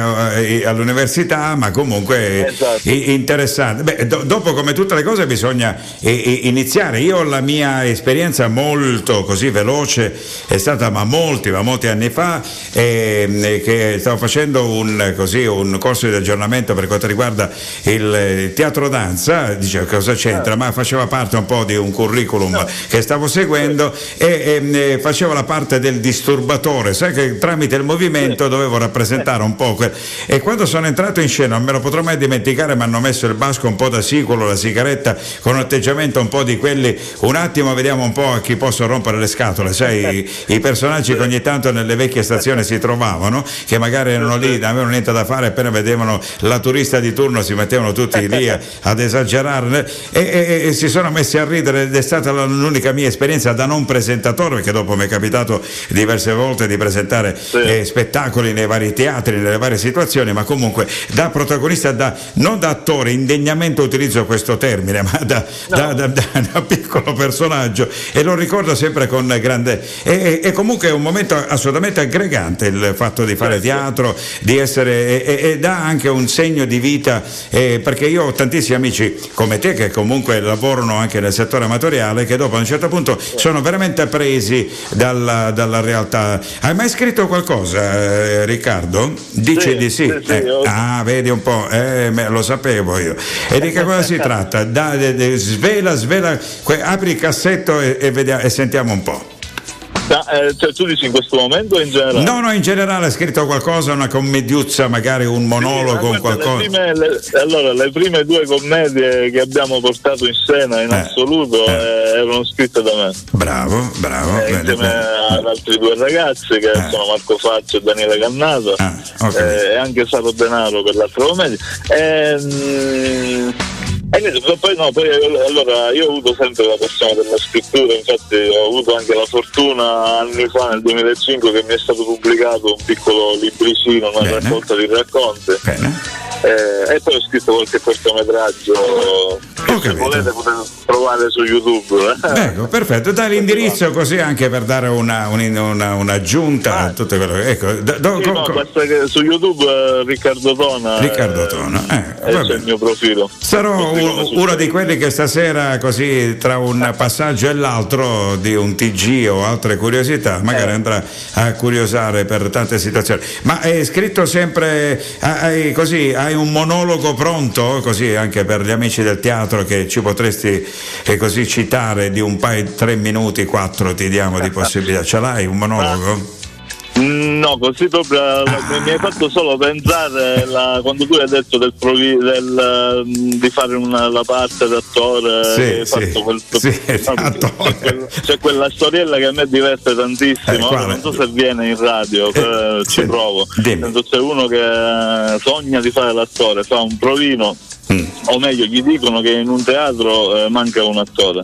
eh, all'università, ma comunque Esatto. interessante. Beh, do- dopo, come tutte le cose, bisogna eh, eh, iniziare. Io la mia esperienza molto così veloce è stata ma molti, ma molti anni fa, ehm, eh, che stavo facendo un, così, un corso di aggiornamento per quanto riguarda il eh, teatro danza, dice cosa c'entra, ma faceva parte un po' di un curriculum che stavo seguendo e ehm, eh, facevo la parte del disturbatore, sai che tramite il movimento dovevo rappresentare un po' quel- e quando sono entrato in scena non me lo potrò mai dimenticare, mi hanno messo il basco un po' da sicolo, la sigaretta con un atteggiamento un po' di quelli, un attimo vediamo un po' a chi posso rompere le scatole, sai, i, i personaggi che ogni tanto nelle vecchie stazioni si trovavano, che magari erano lì, non avevano niente da fare, appena vedevano la turista di turno si mettevano tutti lì ad esagerare e, e- e si sono messi a ridere ed è stata l'unica mia esperienza da non presentatore, perché dopo mi è capitato diverse volte di presentare eh, spettacoli nei vari teatri, nelle varie situazioni, ma comunque da protagonista, da, non da attore, indegnamente utilizzo questo termine, ma da, da- da- da- piccolo personaggio e lo ricordo sempre con grande... E, e- e comunque è un momento assolutamente aggregante il fatto di fare teatro, di essere... e, e- dà anche un segno di vita, eh, perché io ho tantissimi amici come te che comunque lavorano anche nel settore amatoriale che dopo a un certo punto sono veramente presi dalla, dalla realtà. Hai mai scritto qualcosa, eh, Riccardo? Dici Sì, di sì. sì, sì, Eh, ah, vedi un po', eh, me- lo sapevo io. E di che cosa si tratta? Da- de- de- svela, svela, que- apri il cassetto e, e vediamo- e sentiamo un po'. Eh, cioè, tu dici in questo momento o in generale? No, no, in generale hai scritto qualcosa, una commediuzza, magari un monologo, guarda, qualcosa. le prime, le- allora, le prime due commedie che abbiamo portato in scena in assoluto eh, erano scritte da me. Bravo, bravo. Eh, bene, insieme ad altri due ragazzi che sono Marco Faccio e Daniele Cannato eh, e anche Saro Denaro per l'altra commedia. Ehm, e niente, poi, no, poi eh, allora io ho avuto sempre la passione per la scrittura, infatti ho avuto anche la fortuna anni fa nel 2005 che mi è stato pubblicato un piccolo libricino, una raccolta di racconti. Eh, e poi ho scritto qualche cortometraggio che se volete potete trovare su YouTube. eh. Ecco, perfetto, dai l'indirizzo così anche per dare una, un- una- un'aggiunta a tutto quello che. Ecco, da- do- Sì, co- no, co- che su YouTube eh, Riccardo Tona Riccardo eh, Tona, eh, eh, bene. il mio profilo. Sarò uno di quelli che stasera, così tra un passaggio e l'altro di un TG o altre curiosità, magari andrà a curiosare per tante situazioni. Ma è scritto sempre hai, così, hai un monologo pronto, così anche per gli amici del teatro che ci potresti eh, così citare di un paio, tre minuti, quattro ti diamo di possibilità. Ce l'hai un monologo? No, così proprio Ah. mi hai fatto solo pensare la- quando tu hai detto del del, mm, di fare una, la parte d'attore, Sì, hai sì, fatto quel- sì, no, c'è, quel- c'è quella storiella che a me diverte tantissimo, Eh, non so se viene in radio, eh, ci provo. Senso, C'è uno che sogna di fare l'attore, fa un provino o meglio gli dicono che in un teatro eh, manca un attore.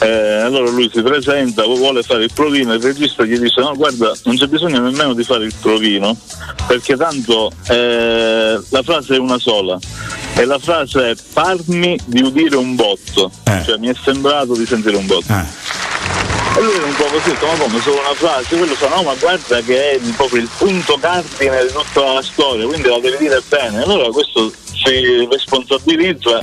Eh, allora lui si presenta, vuole fare il provino, il regista gli dice no guarda non c'è bisogno nemmeno di fare il provino perché tanto eh, la frase è una sola e la frase è parmi di udire un botto, cioè mi è sembrato di sentire un botto. E lui era un po' così, ma come solo una frase? Quello fa, no, ma guarda che è proprio il punto cardine di tutta la storia, quindi la devi dire bene. Allora questo si responsabilizza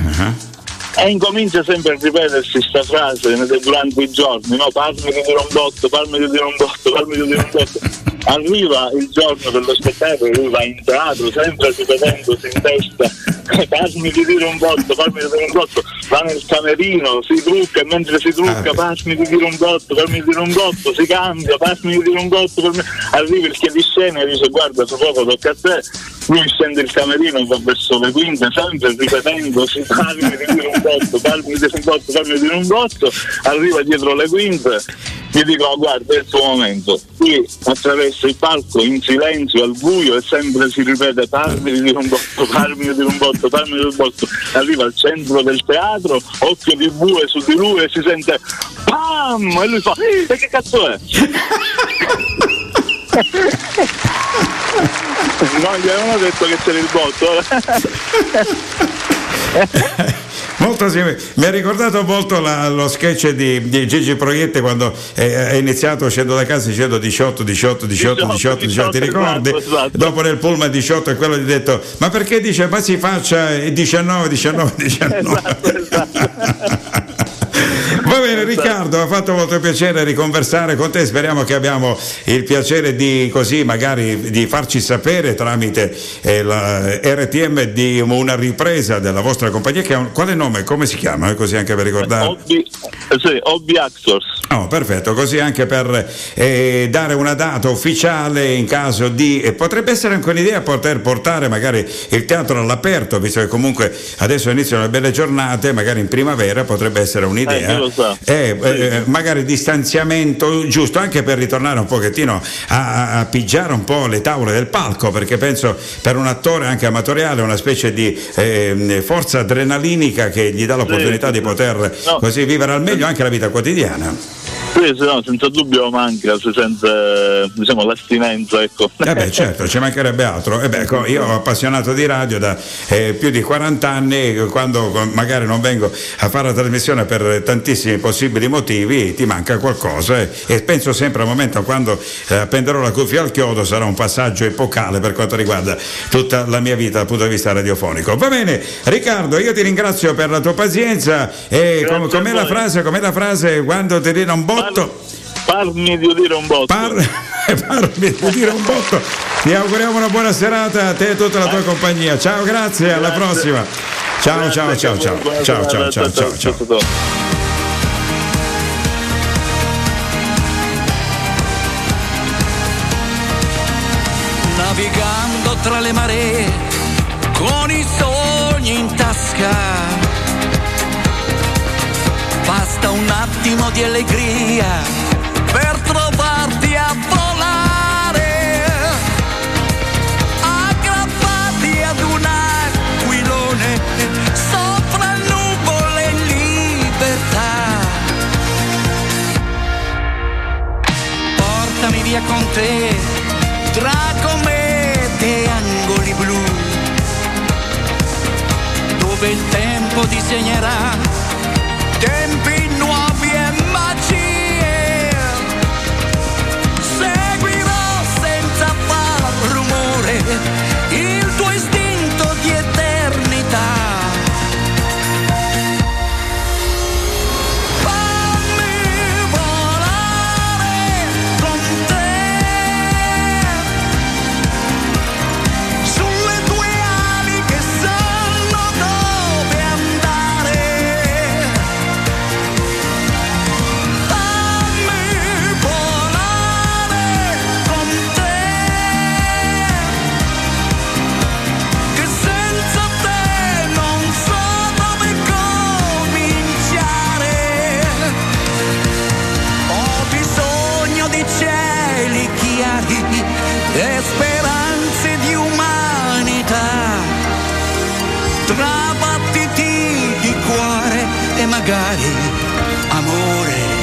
e incomincia sempre a ripetersi questa frase durante i giorni, no? Parmi di botto, parmi di botto, parmi di botto. Arriva il giorno dello spettacolo, lui va in teatro, sempre ripetendosi in testa. Parmi di dire un botto, parmi di dire un botto, va nel camerino, si trucca e mentre si trucca, parmi di dire un botto, parmi di dire un botto, si cambia, parmi di dire un botto, parmi- arriva il che di scena e dice guarda tra poco tocca a te, lui scende il camerino e va verso le quinte, sempre ripetendosi parmi di dire un botto, parmi di dire un botto, parmi di dire un botto, arriva dietro le quinte, gli dico "Oh, guarda è il tuo momento, qui attraverso il palco in silenzio al buio e sempre si ripete parmi di un botto, parmi di un botto, parmi di un botto, arriva al centro del teatro, occhio di bue su di lui e si sente PAM! E lui fa e che cazzo è? non gli avevano detto che c'era il botto. Molto simile. Mi ha ricordato molto la- lo sketch di, di Gigi Proietti quando è iniziato uscendo da casa dicendo 18, 18, 18, 18, 18, ti ricordi? esatto, esatto. Dopo nel pullman 18 e quello gli ha detto ma perché dice ma si faccia eh, 19, 19, 19. Va bene Riccardo, ha fatto molto piacere riconversare con te, speriamo che abbiamo il piacere di così magari di farci sapere tramite eh, la RTM di una ripresa della vostra compagnia che ha un, quale nome, come si chiama? Eh, Così anche per ricordare. Hobby, eh, sì, Hobby Actors. Oh, perfetto, così anche per eh, dare una data ufficiale in caso di... e potrebbe essere anche un'idea poter portare magari il teatro all'aperto, visto che comunque adesso iniziano le belle giornate, magari in primavera potrebbe essere Eh, un'idea. lo sa. Eh, eh, magari distanziamento giusto anche per ritornare un pochettino a, a- a pigiare un po' le tavole del palco, perché penso per un attore anche amatoriale una specie di eh, forza adrenalinica che gli dà l'opportunità di poter No. così vivere al meglio anche la vita quotidiana. Sì, sì, no, senza dubbio manca, si sente diciamo, l'astinenza, ecco. Eh beh, certo, ci mancherebbe altro. Eh beh, io ho appassionato di radio da eh, più di 40 anni, quando magari non vengo a fare la trasmissione per tantissimi possibili motivi, ti manca qualcosa eh. e penso sempre al momento quando eh, appenderò la cuffia al chiodo sarà un passaggio epocale per quanto riguarda tutta la mia vita dal punto di vista radiofonico. Va bene, Riccardo, io ti ringrazio per la tua pazienza e com- com'è la frase, com'è la frase quando ti dire un botto? Parmi di udire un botto. Parmi di dire un botto. Ti auguriamo una buona serata a te e a tutta la tua compagnia. Ciao, grazie, alla Grazie. prossima. Ciao, ciao, ciao, ciao. Ciao, ciao, ciao, ciao, ciao. navigando tra le maree con i sogni in tasca. Basta un attimo di allegria per trovarti a volare, aggrappati ad un aquilone sopra nuvole libertà. Portami via con te tra comete angoli blu, dove il tempo disegnerà tempi nuovi magari amore.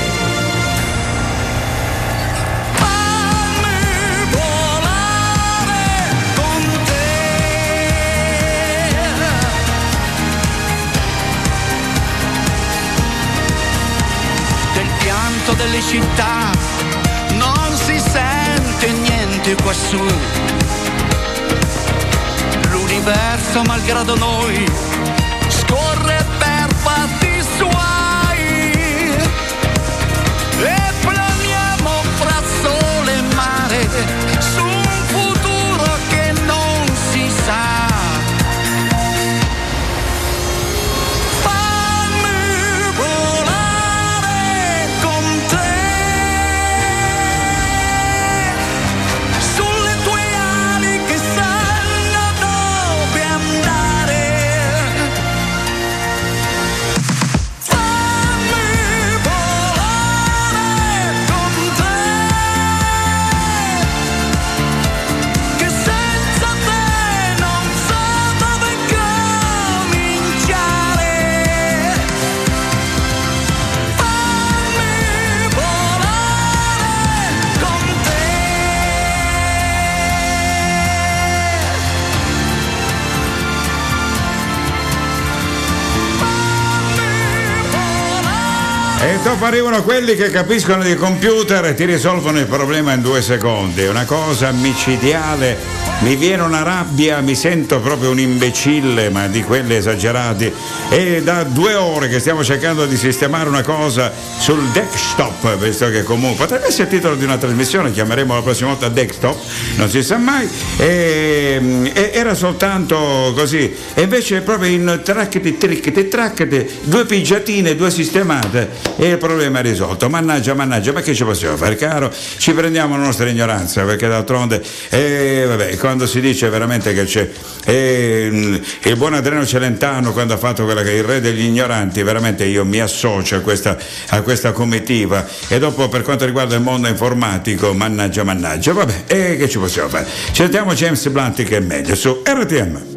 Delle città non si sente niente quassù. L'universo, malgrado noi, Arrivano quelli che capiscono di computer e ti risolvono il problema in due secondi. Una cosa micidiale, mi viene una rabbia, mi sento proprio un imbecille, ma di quelli esagerati. E da due ore che stiamo cercando di sistemare una cosa sul desktop, visto che comunque potrebbe essere il titolo di una trasmissione, chiameremo la prossima volta desktop, non si sa mai. E, e era soltanto così. E invece è proprio in tracchete, tricchete, tracchete, due pigiatine, due sistemate e il problema è risolto. Mannaggia, mannaggia, ma che ci possiamo fare, caro? Ci prendiamo la nostra ignoranza, perché d'altronde, eh, vabbè, quando si dice veramente che c'è eh, il buon Adriano Celentano, quando ha fatto quella che è il re degli ignoranti, veramente io mi associo a questa, a questa comitiva. E dopo, per quanto riguarda il mondo informatico, mannaggia, mannaggia, vabbè, e che ci possiamo fare? Sentiamo James Blunt che è meglio su RTM.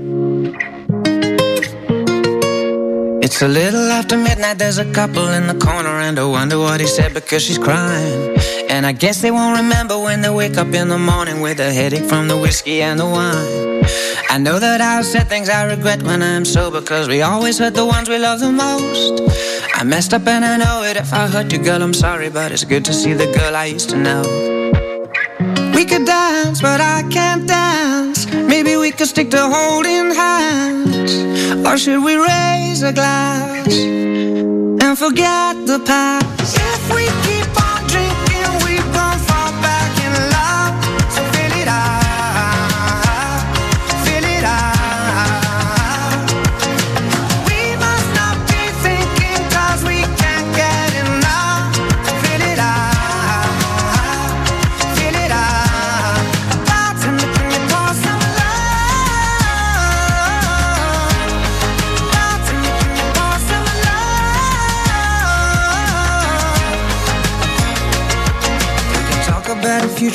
It's a little after midnight, there's a couple in the corner, and I wonder what he said because she's crying. And I guess they won't remember when they wake up in the morning with a headache from the whiskey and the wine. I know that I've said things I regret when I'm sober, because we always hurt the ones we love the most. I messed up and I know it. If I hurt you, girl, I'm sorry, but it's good to see the girl I used to know. We could dance, but I can't dance. Maybe we could stick to holding hands. Or should we raise a glass and forget the past? If we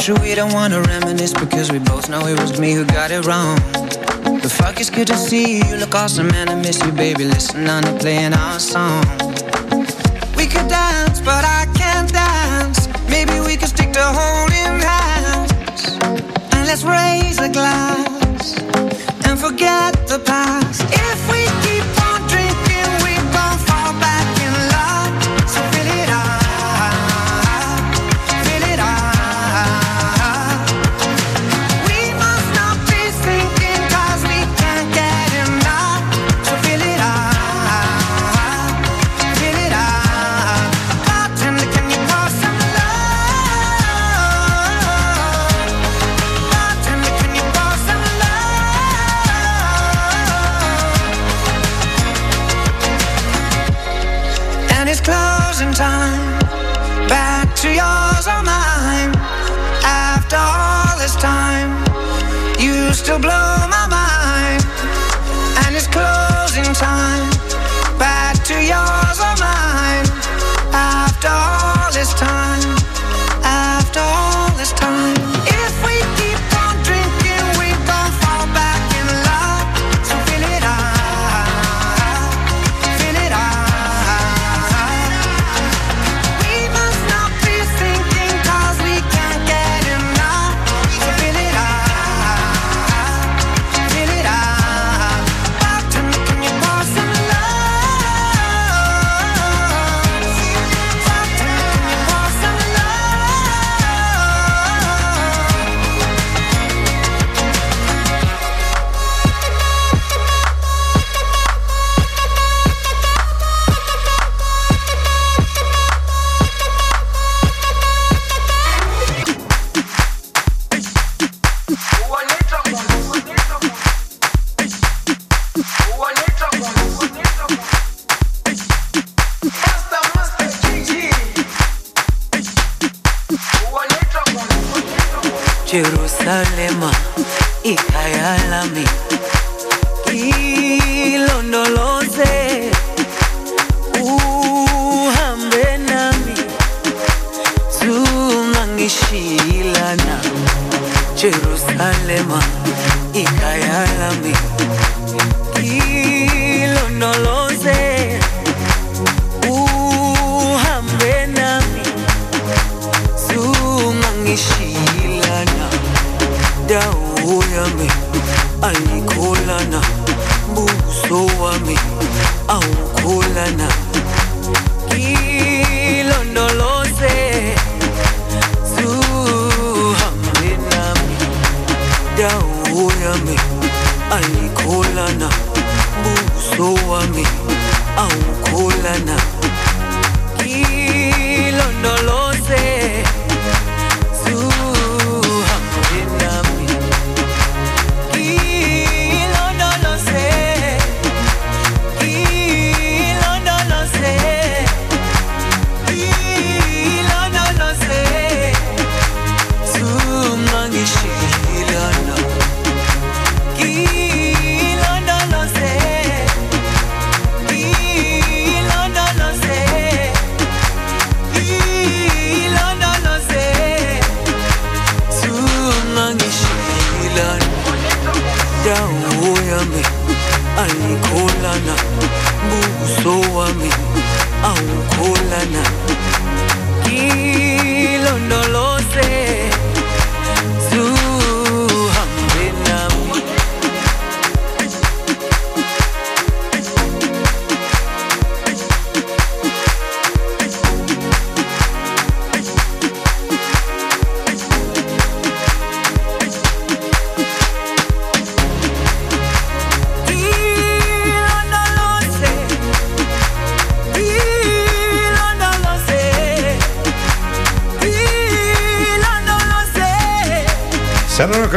the future, we don't wanna reminisce because we both know it was me who got it wrong. But fuck, it's good to see you. Look awesome, man. I miss you, baby. Listen to playing our song. We could dance, but I can't dance. Maybe we could stick to holding hands. And let's raise a glass and forget the past.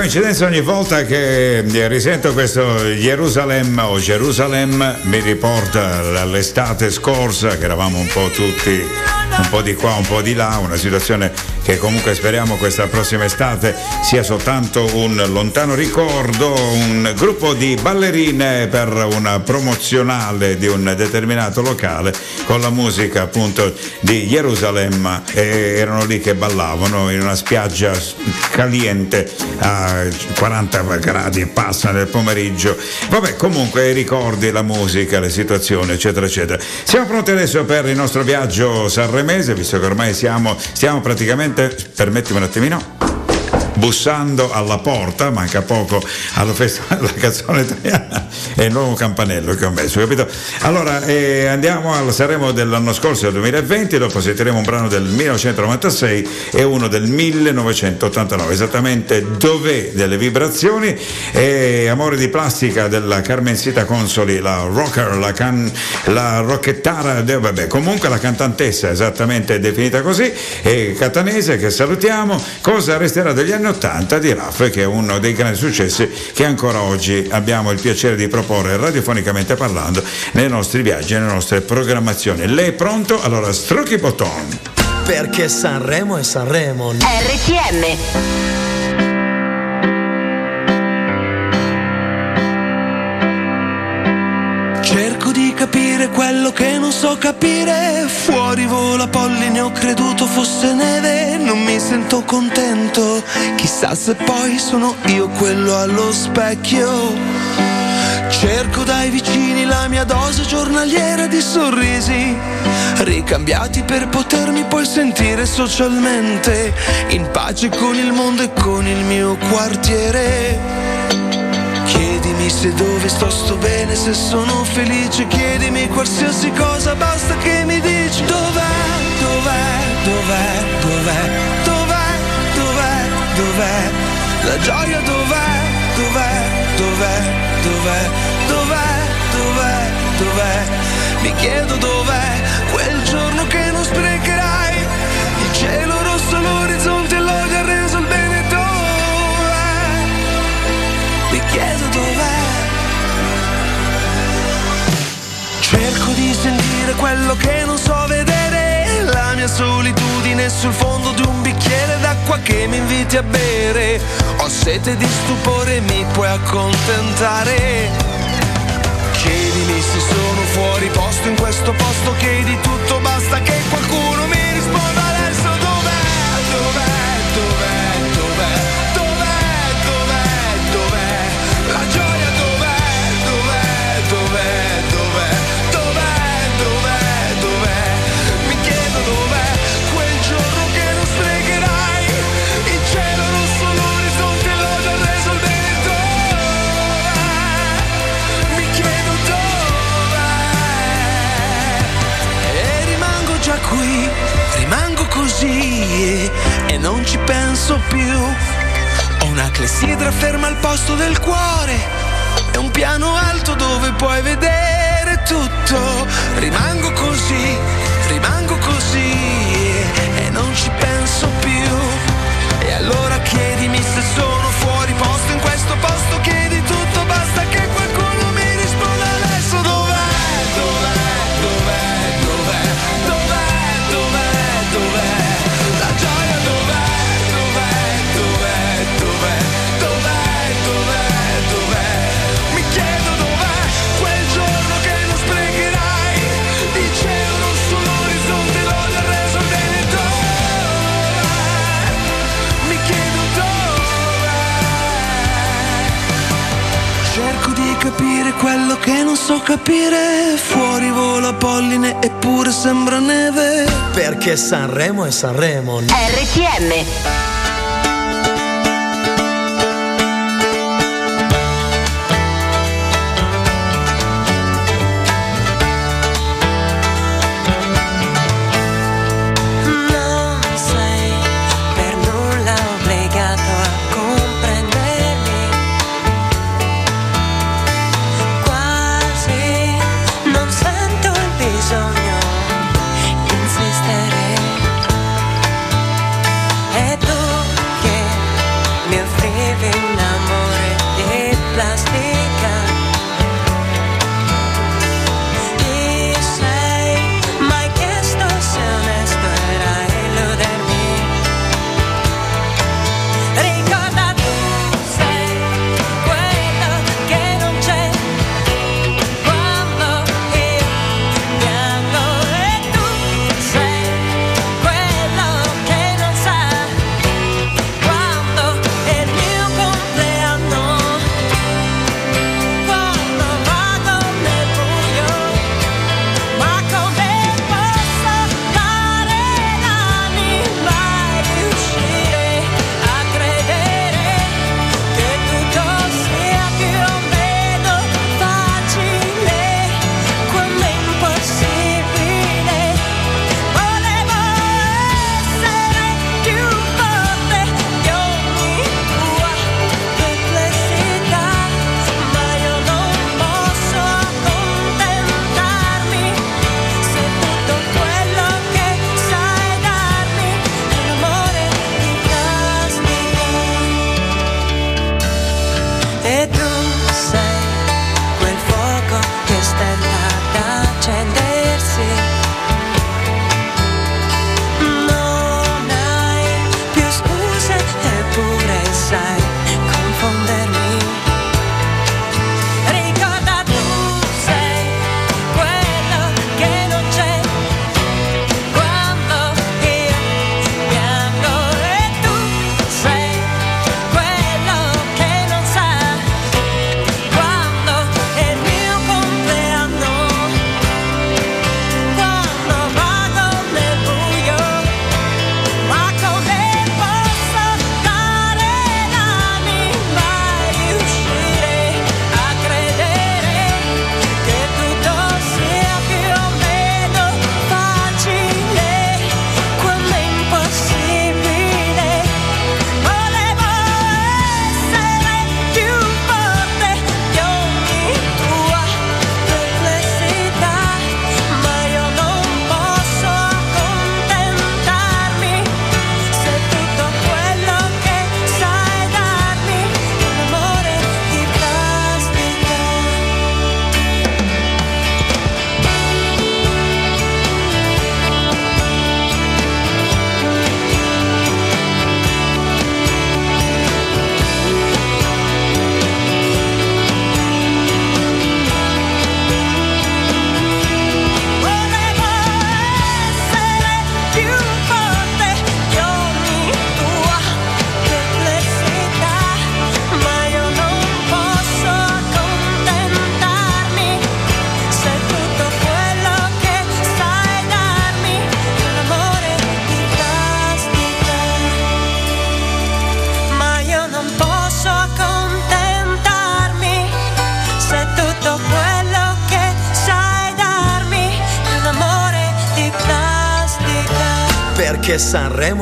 Coincidenza ogni volta che eh, risento questo Gerusalemme o Gerusalemme mi riporta all'estate scorsa che eravamo un po' tutti un po' di qua, un po' di là, una situazione che comunque speriamo questa prossima estate sia soltanto un lontano ricordo, un gruppo di ballerine per una promozionale di un determinato locale con la musica appunto di Gerusalemme erano lì che ballavano in una spiaggia caliente a 40 gradi e passa nel pomeriggio. Vabbè, comunque i ricordi, la musica, le situazioni, eccetera, eccetera. Siamo pronti adesso per il nostro viaggio sanremese, visto che ormai siamo, stiamo praticamente, permettimi un attimino bussando alla porta, manca poco alla festa della canzone italiana e il nuovo campanello che ho messo, capito? Allora eh, andiamo al Sanremo dell'anno scorso, del 2020, dopo sentiremo un brano del 1996 e uno del 1989, esattamente Dov'è delle vibrazioni? E Amore di plastica della Carmencita Consoli, la rocker, la, can, la rocchettara, vabbè, comunque la cantantessa esattamente definita così, e catanese che salutiamo, cosa resterà degli anni 80 di Raff che è uno dei grandi successi che ancora oggi abbiamo il piacere di proporre radiofonicamente parlando nei nostri viaggi e nelle nostre programmazioni. Lei è pronto? Allora strucchi i bottoni. Perché Sanremo è Sanremo. RTM Cerco di capire quello che non so capire. Fuori vola polline, ho creduto fosse neve. Non mi sento contento. Chissà se poi sono io quello allo specchio. Cerco dai vicini la mia dose giornaliera di sorrisi, ricambiati per potermi poi sentire socialmente in pace con il mondo e con il mio quartiere. Chiedimi se dove sto sto bene, se sono felice, chiedimi qualsiasi cosa, basta che mi dici dov'è, dov'è, dov'è, dov'è, dov'è, dov'è, dov'è, la gioia dov'è, dov'è, dov'è, dov'è, dov'è, dov'è, dov'è, mi chiedo dov'è quel giorno che non sprecherai, il cielo rosso, l'orizzonte, l'odio ha reso il bene dov'è, mi chiedo dov'è. Cerco di sentire quello che non so vedere, la mia solitudine sul fondo di un bicchiere d'acqua che mi inviti a bere. Ho sete di stupore, mi puoi accontentare. Chiedimi se sono fuori posto in questo posto, chiedi tutto, basta che qualcuno mi risponda adesso qui, rimango così e, non ci penso più. Ho una clessidra ferma al posto del cuore e un piano alto dove puoi vedere tutto. Rimango così, rimango così e, non ci penso più. E allora chiedimi se sono fuori posto in questo posto, chiedi quello che non so capire. Fuori vola polline eppure sembra neve. Perché Sanremo è Sanremo. RTM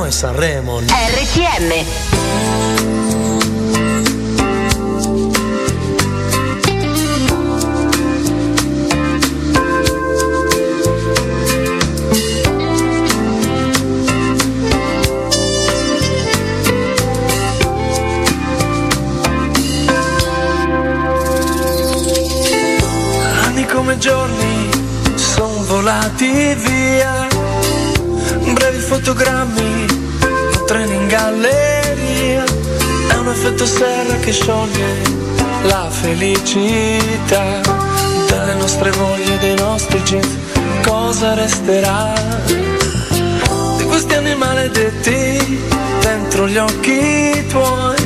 Sanremo è Sanremo. RTM Anni come giorni sono volati via, brevi fotogrammi, effetto serra che scioglie la felicità. Dalle nostre voglie, dei nostri jeans, cosa resterà? Di questi anni maledetti dentro gli occhi tuoi,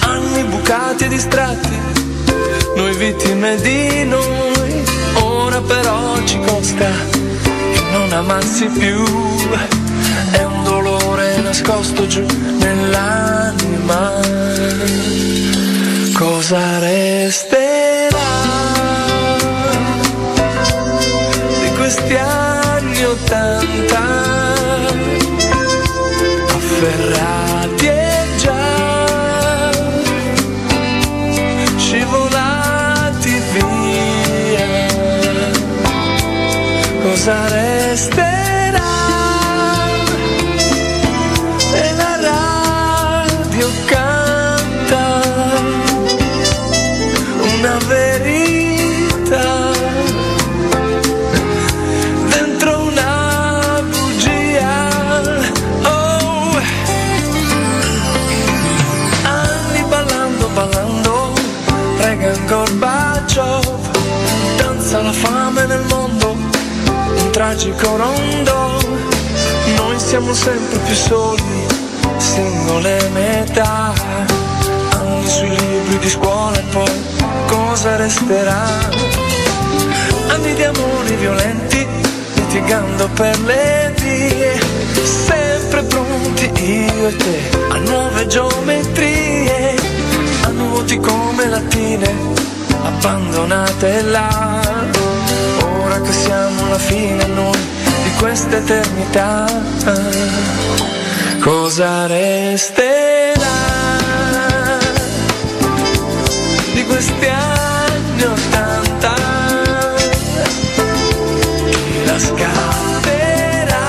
anni bucati e distratti noi vittime di noi, ora però ci costa che non amassi più, nascosto giù nell'anima. Cosa resterà di questi anni ottanta? Afferrati e già scivolati via. Cosa resterà? Fame nel mondo, un tragico rondo, noi siamo sempre più soli, singole metà, anni sui libri di scuola e poi cosa resterà? Anni di amori violenti, litigando per le vie, sempre pronti io e te a nuove geometrie, a nuoti come lattine, abbandonate là. Ora che siamo alla fine noi di questa eternità, cosa resterà di questi anni ottanta? La scatterà?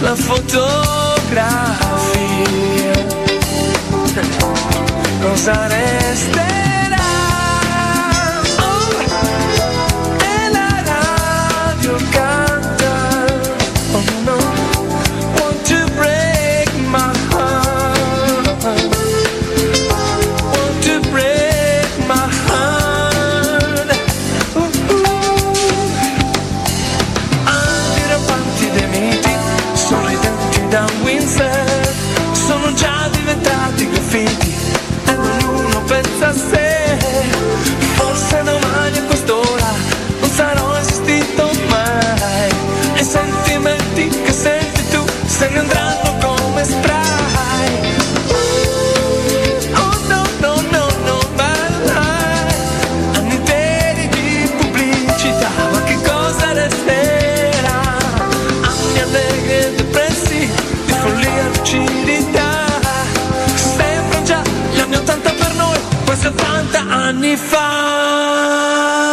La fotografia cosa resterà? magnified.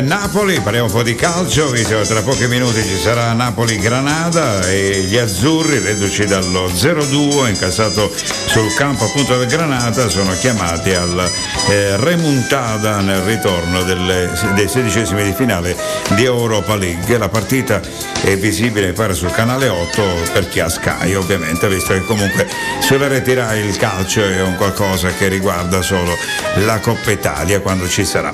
Napoli, parliamo un po' di calcio, tra pochi minuti ci sarà Napoli-Granada e gli azzurri, reduci dallo 0-2 incassato sul campo appunto del Granata, sono chiamati al eh, remontada nel ritorno delle- dei sedicesimi di finale di Europa League. La partita è visibile pare sul canale 8 per chi ha Sky ovviamente, visto che comunque sulla rete Rai il calcio è un qualcosa che riguarda solo la Coppa Italia quando ci sarà.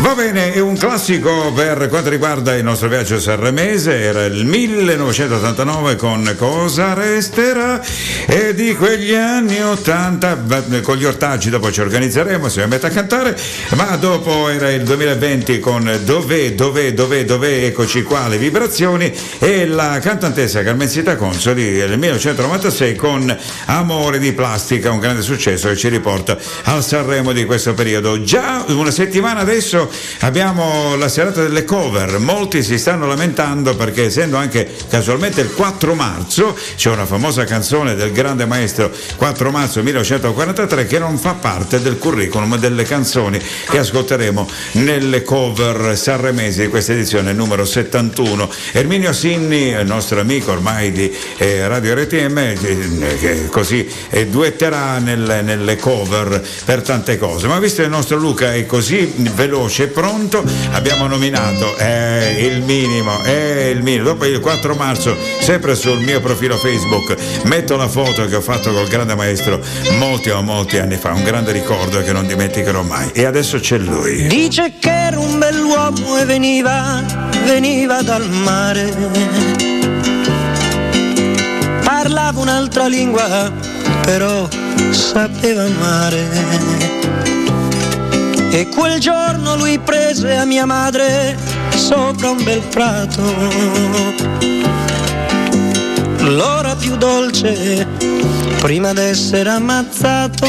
Va bene, è un classico per quanto riguarda il nostro viaggio sanremese, era il 1989 con Cosa resterà e di quegli anni 80 beh, con gli ortaggi dopo ci organizzeremo, si mette a cantare, ma dopo era il 2020 con Dov'è, dov'è, dov'è, dov'è, eccoci qua le vibrazioni e la cantantessa Carmencita Consoli nel 1996 con Amore di plastica, un grande successo che ci riporta al Sanremo di questo periodo. Già una settimana adesso abbiamo la serata delle cover, molti si stanno lamentando perché essendo anche casualmente il 4 marzo c'è una famosa canzone del grande maestro 4 marzo 1943 che non fa parte del curriculum delle canzoni che ascolteremo nelle cover sanremesi di questa edizione numero 71. Erminio Sinni, nostro amico ormai di eh, Radio RTM, eh, che così eh, duetterà nel- nelle cover per tante cose. Ma visto che il nostro Luca è così veloce e pronto, abbiamo nominato eh, il minimo, eh, il minimo. Dopo il 4 marzo, sempre sul mio profilo Facebook, metto la foto che ho fatto col grande maestro molti o molti anni fa, un grande ricordo che non dimenticherò mai. E adesso c'è lui. Dice che era un bell'uomo e veniva, veniva dal mare. Parlava un'altra lingua, però sapeva amare. E quel giorno lui prese a mia madre sopra un bel prato. L'ora più dolce prima d'essere ammazzato.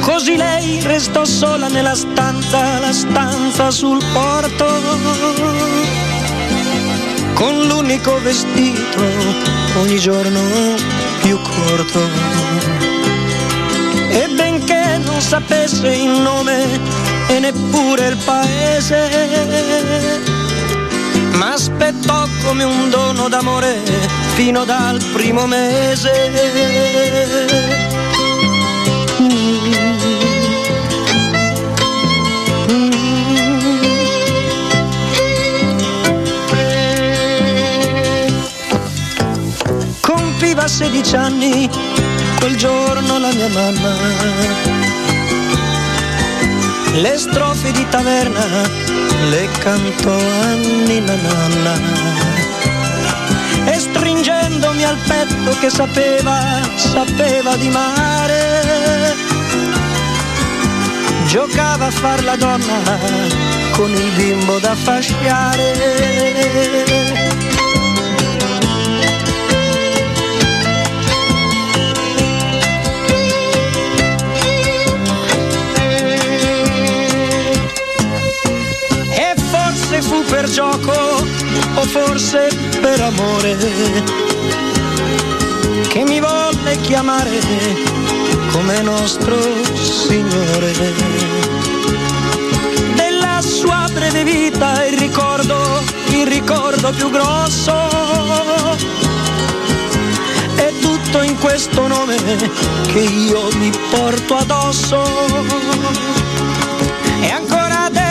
Così lei restò sola nella stanza, la stanza sul porto, con l'unico vestito ogni giorno più corto. E benché non sapesse il nome e neppure il paese, ma aspettò come un dono d'amore fino dal primo mese. Compiva 16 anni quel giorno la mia mamma. Le strofe di taverna le cantò a Nina Nanna. E stringendomi al petto che sapeva, sapeva di mare, giocava a far la donna con il bimbo da fasciare. Forse per amore che mi volle chiamare come nostro Signore. Della sua breve vita il ricordo, il ricordo più grosso è tutto in questo nome che io mi porto addosso. E ancora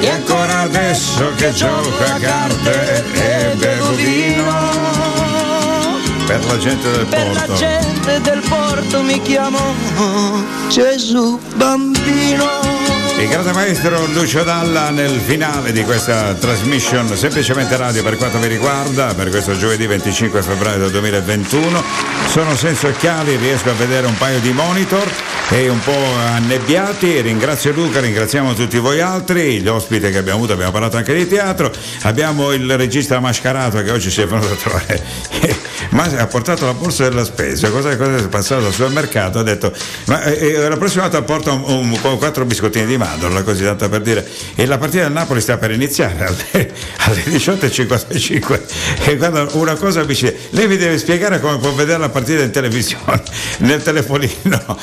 E ancora adesso che gioco a carte e bevo vino per la gente del Per la porto. gente del porto mi chiamo Gesù bambino. Il grande maestro Lucio Dalla nel finale di questa trasmission semplicemente radio per quanto mi riguarda, per questo giovedì 25 febbraio del 2021. Sono senza occhiali, riesco a vedere un paio di monitor e un po' annebbiati. Ringrazio Luca, ringraziamo tutti voi altri, gli ospiti che abbiamo avuto, abbiamo parlato anche di teatro. Abbiamo il regista mascarato che oggi si è venuto a trovare ma ha portato la borsa della spesa, cosa, cosa è passato al supermercato, ha detto, ma eh, eh, la prossima volta porta un, un- quattro biscottini di mandorla, così tanto per dire, e la partita del Napoli sta per iniziare alle, alle 18.55 e quando una cosa mi dice, lei mi deve spiegare come può vedere la partita in televisione, nel telefonino,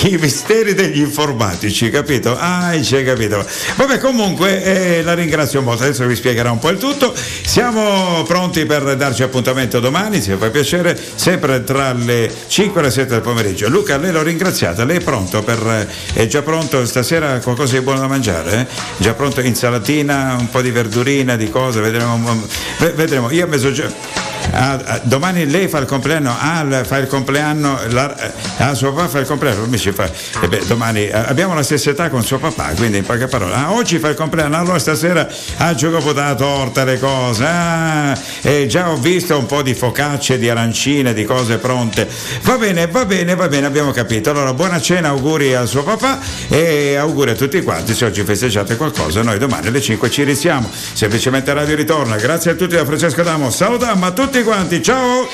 i misteri degli informatici, capito? Ah, c'è capito. Vabbè, comunque eh, la ringrazio molto, adesso vi spiegherà un po' il tutto. Siamo pronti per darci appuntamento domani, se fa piacere, sempre tra le 5 e le 7 del pomeriggio. Luca, lei l'ho ringraziata, lei è pronto per... è già pronto stasera qualcosa di buono da mangiare? eh? Già pronto insalatina, un po' di verdurina, di cose, vedremo. ve- vedremo. Io a mezzogiorno. Ah, ah, domani lei fa il compleanno, ah, fa il compleanno, la, eh, ah, suo papà fa il compleanno, mi ci fa, eh beh, domani eh, abbiamo la stessa età con suo papà, quindi in poche parole, ah, oggi fa il compleanno, allora stasera ah, gioco la torta, le cose, ah, eh, già ho visto un po' di focacce, di arancine, di cose pronte, va bene, va bene, va bene, abbiamo capito, allora buona cena, auguri al suo papà e auguri a tutti quanti, se oggi festeggiate qualcosa, noi domani alle 5 ci risiamo, semplicemente Radio ritorna, grazie a tutti da Francesco Damo, salutiamo a tutti quanti, ciao!